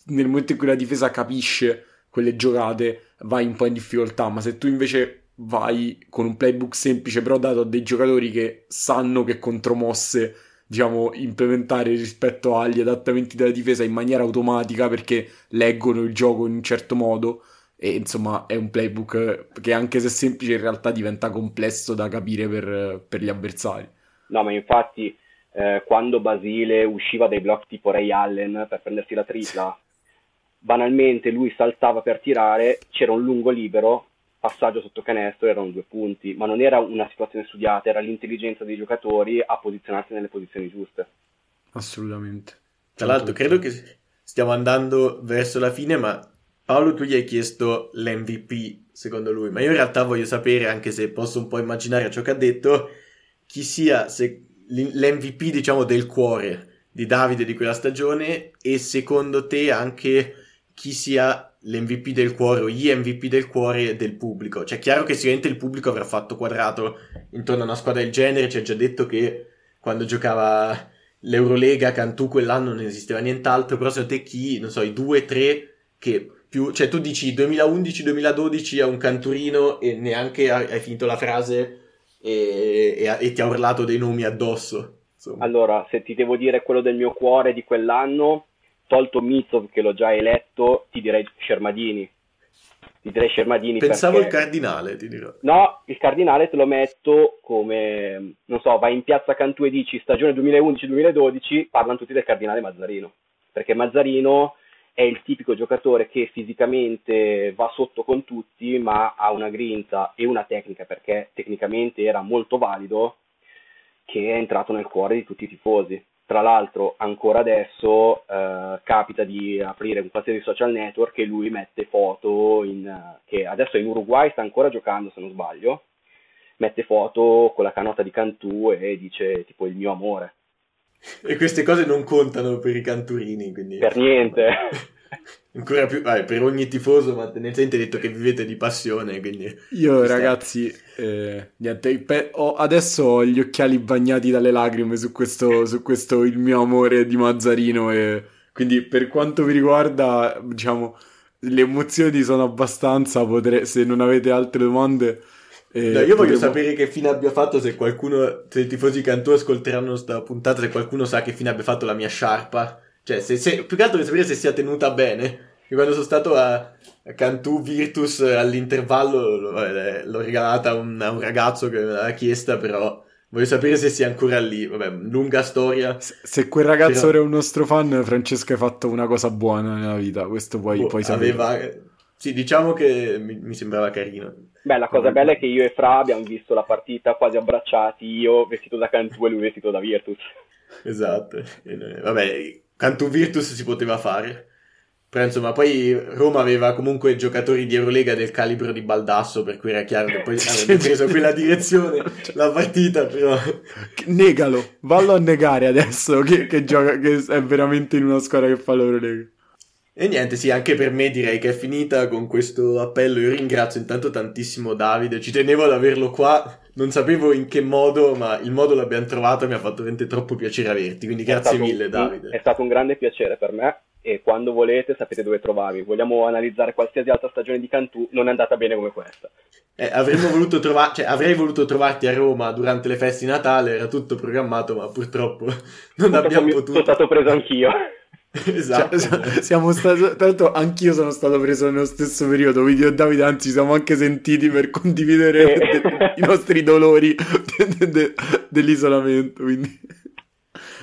nel momento in cui la difesa capisce quelle giocate, vai un po' in difficoltà. Ma se tu invece vai con un playbook semplice, però dato a dei giocatori che sanno che contromosse, diciamo, implementare rispetto agli adattamenti della difesa in maniera automatica perché leggono il gioco in un certo modo e insomma è un playbook che anche se semplice in realtà diventa complesso da capire per, per gli avversari. No, ma infatti eh, quando Basile usciva dai block tipo Ray Allen per prendersi la tripla, banalmente lui saltava per tirare, c'era un lungo libero, passaggio sotto canestro, erano due punti, ma non era una situazione studiata, era l'intelligenza dei giocatori a posizionarsi nelle posizioni giuste. Assolutamente. Tra l'altro credo che stiamo andando verso la fine, ma Paolo, tu gli hai chiesto l'MVP, secondo lui, ma io in realtà voglio sapere, anche se posso un po' immaginare ciò che ha detto, chi sia se, l'MVP, diciamo, del cuore di Davide di quella stagione e secondo te anche chi sia l'MVP del cuore o gli MVP del cuore del pubblico. Cioè, è chiaro che sicuramente il pubblico avrà fatto quadrato intorno a una squadra del genere. Ci ha già detto che quando giocava l'Eurolega, Cantù quell'anno non esisteva nient'altro. Però secondo te chi, non so, i due, tre che più. Cioè, tu dici 2011-2012 a un canturino e neanche hai finito la frase e, e, e ti ha urlato dei nomi addosso. Insomma. Allora, se ti devo dire quello del mio cuore di quell'anno tolto Mizov che l'ho già eletto, ti direi Scermadini. Ti direi Scermadini. Pensavo perché... il cardinale, ti dirò. No, il cardinale te lo metto come, non so, vai in piazza Cantù e dici stagione 2011-2012, parlano tutti del cardinale Mazzarino. Perché Mazzarino è il tipico giocatore che fisicamente va sotto con tutti, ma ha una grinta e una tecnica, perché tecnicamente era molto valido, che è entrato nel cuore di tutti i tifosi tra l'altro, ancora adesso eh, capita di aprire un qualsiasi social network e lui mette foto in, che adesso è in Uruguay, sta ancora giocando se non sbaglio, mette foto con la canota di Cantù e dice tipo il mio amore. E queste cose non contano per i canturini, quindi... Per niente. Ancora più, vabbè, per ogni tifoso, ma tendenzialmente hai detto che vivete di passione, quindi... Io ragazzi, eh, niente, pe- ho, adesso ho gli occhiali bagnati dalle lacrime su questo, su questo il mio amore di Mazzarino e quindi per quanto vi riguarda, diciamo, le emozioni sono abbastanza, potrei, se non avete altre domande... Eh, no, io voglio potremo... sapere che fine abbia fatto se qualcuno, se i tifosi Cantù ascolteranno questa puntata, se qualcuno sa che fine abbia fatto la mia sciarpa cioè, se, se, più che altro per sapere se sia tenuta bene. Io quando sono stato a, Cantù Virtus all'intervallo vabbè, l'ho regalata a un, a un ragazzo che me l'aveva chiesta, però voglio sapere se sia ancora lì. Vabbè, lunga storia. Se, se quel ragazzo però... era un nostro fan, Francesco hai fatto una cosa buona nella vita. Questo puoi, oh, puoi sapere. Aveva... Sì, diciamo che mi, mi sembrava carino. Beh, la cosa bella è che io e Fra abbiamo visto la partita quasi abbracciati, io vestito da Cantù e lui vestito da Virtus. Esatto. Vabbè, Canto Virtus si poteva fare. Però insomma, poi Roma aveva comunque giocatori di Eurolega del calibro di Baldasso, per cui era chiaro che poi avrebbe preso quella direzione la partita, però... Negalo, vallo a negare adesso che, che, gioca, che è veramente in una squadra che fa l'Eurolega. E niente, sì, anche per me direi che è finita con questo appello. Io ringrazio intanto tantissimo Davide, ci tenevo ad averlo qua, non sapevo in che modo, ma il modo l'abbiamo trovato e mi ha fatto veramente troppo piacere averti, quindi grazie mille un, Davide. È stato un grande piacere per me e quando volete sapete dove trovarmi. Vogliamo analizzare qualsiasi altra stagione di Cantù, non è andata bene come questa. Eh, avremmo voluto trovare, cioè, avrei voluto trovarti a Roma durante le feste di Natale, era tutto programmato, ma purtroppo non abbiamo potuto. Sono stato preso anch'io. esatto. Cioè, siamo stati, tra l'altro anch'io sono stato preso nello stesso periodo, quindi io e Davide anzi siamo anche sentiti per condividere eh. de- i nostri dolori de- de- dell'isolamento, quindi...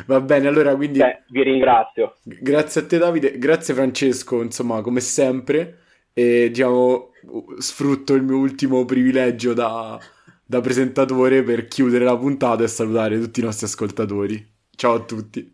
Va bene, allora quindi... Beh, vi ringrazio. Grazie a te Davide, grazie Francesco, insomma, come sempre, e diciamo, sfrutto il mio ultimo privilegio da, da presentatore per chiudere la puntata e salutare tutti i nostri ascoltatori. Ciao a tutti.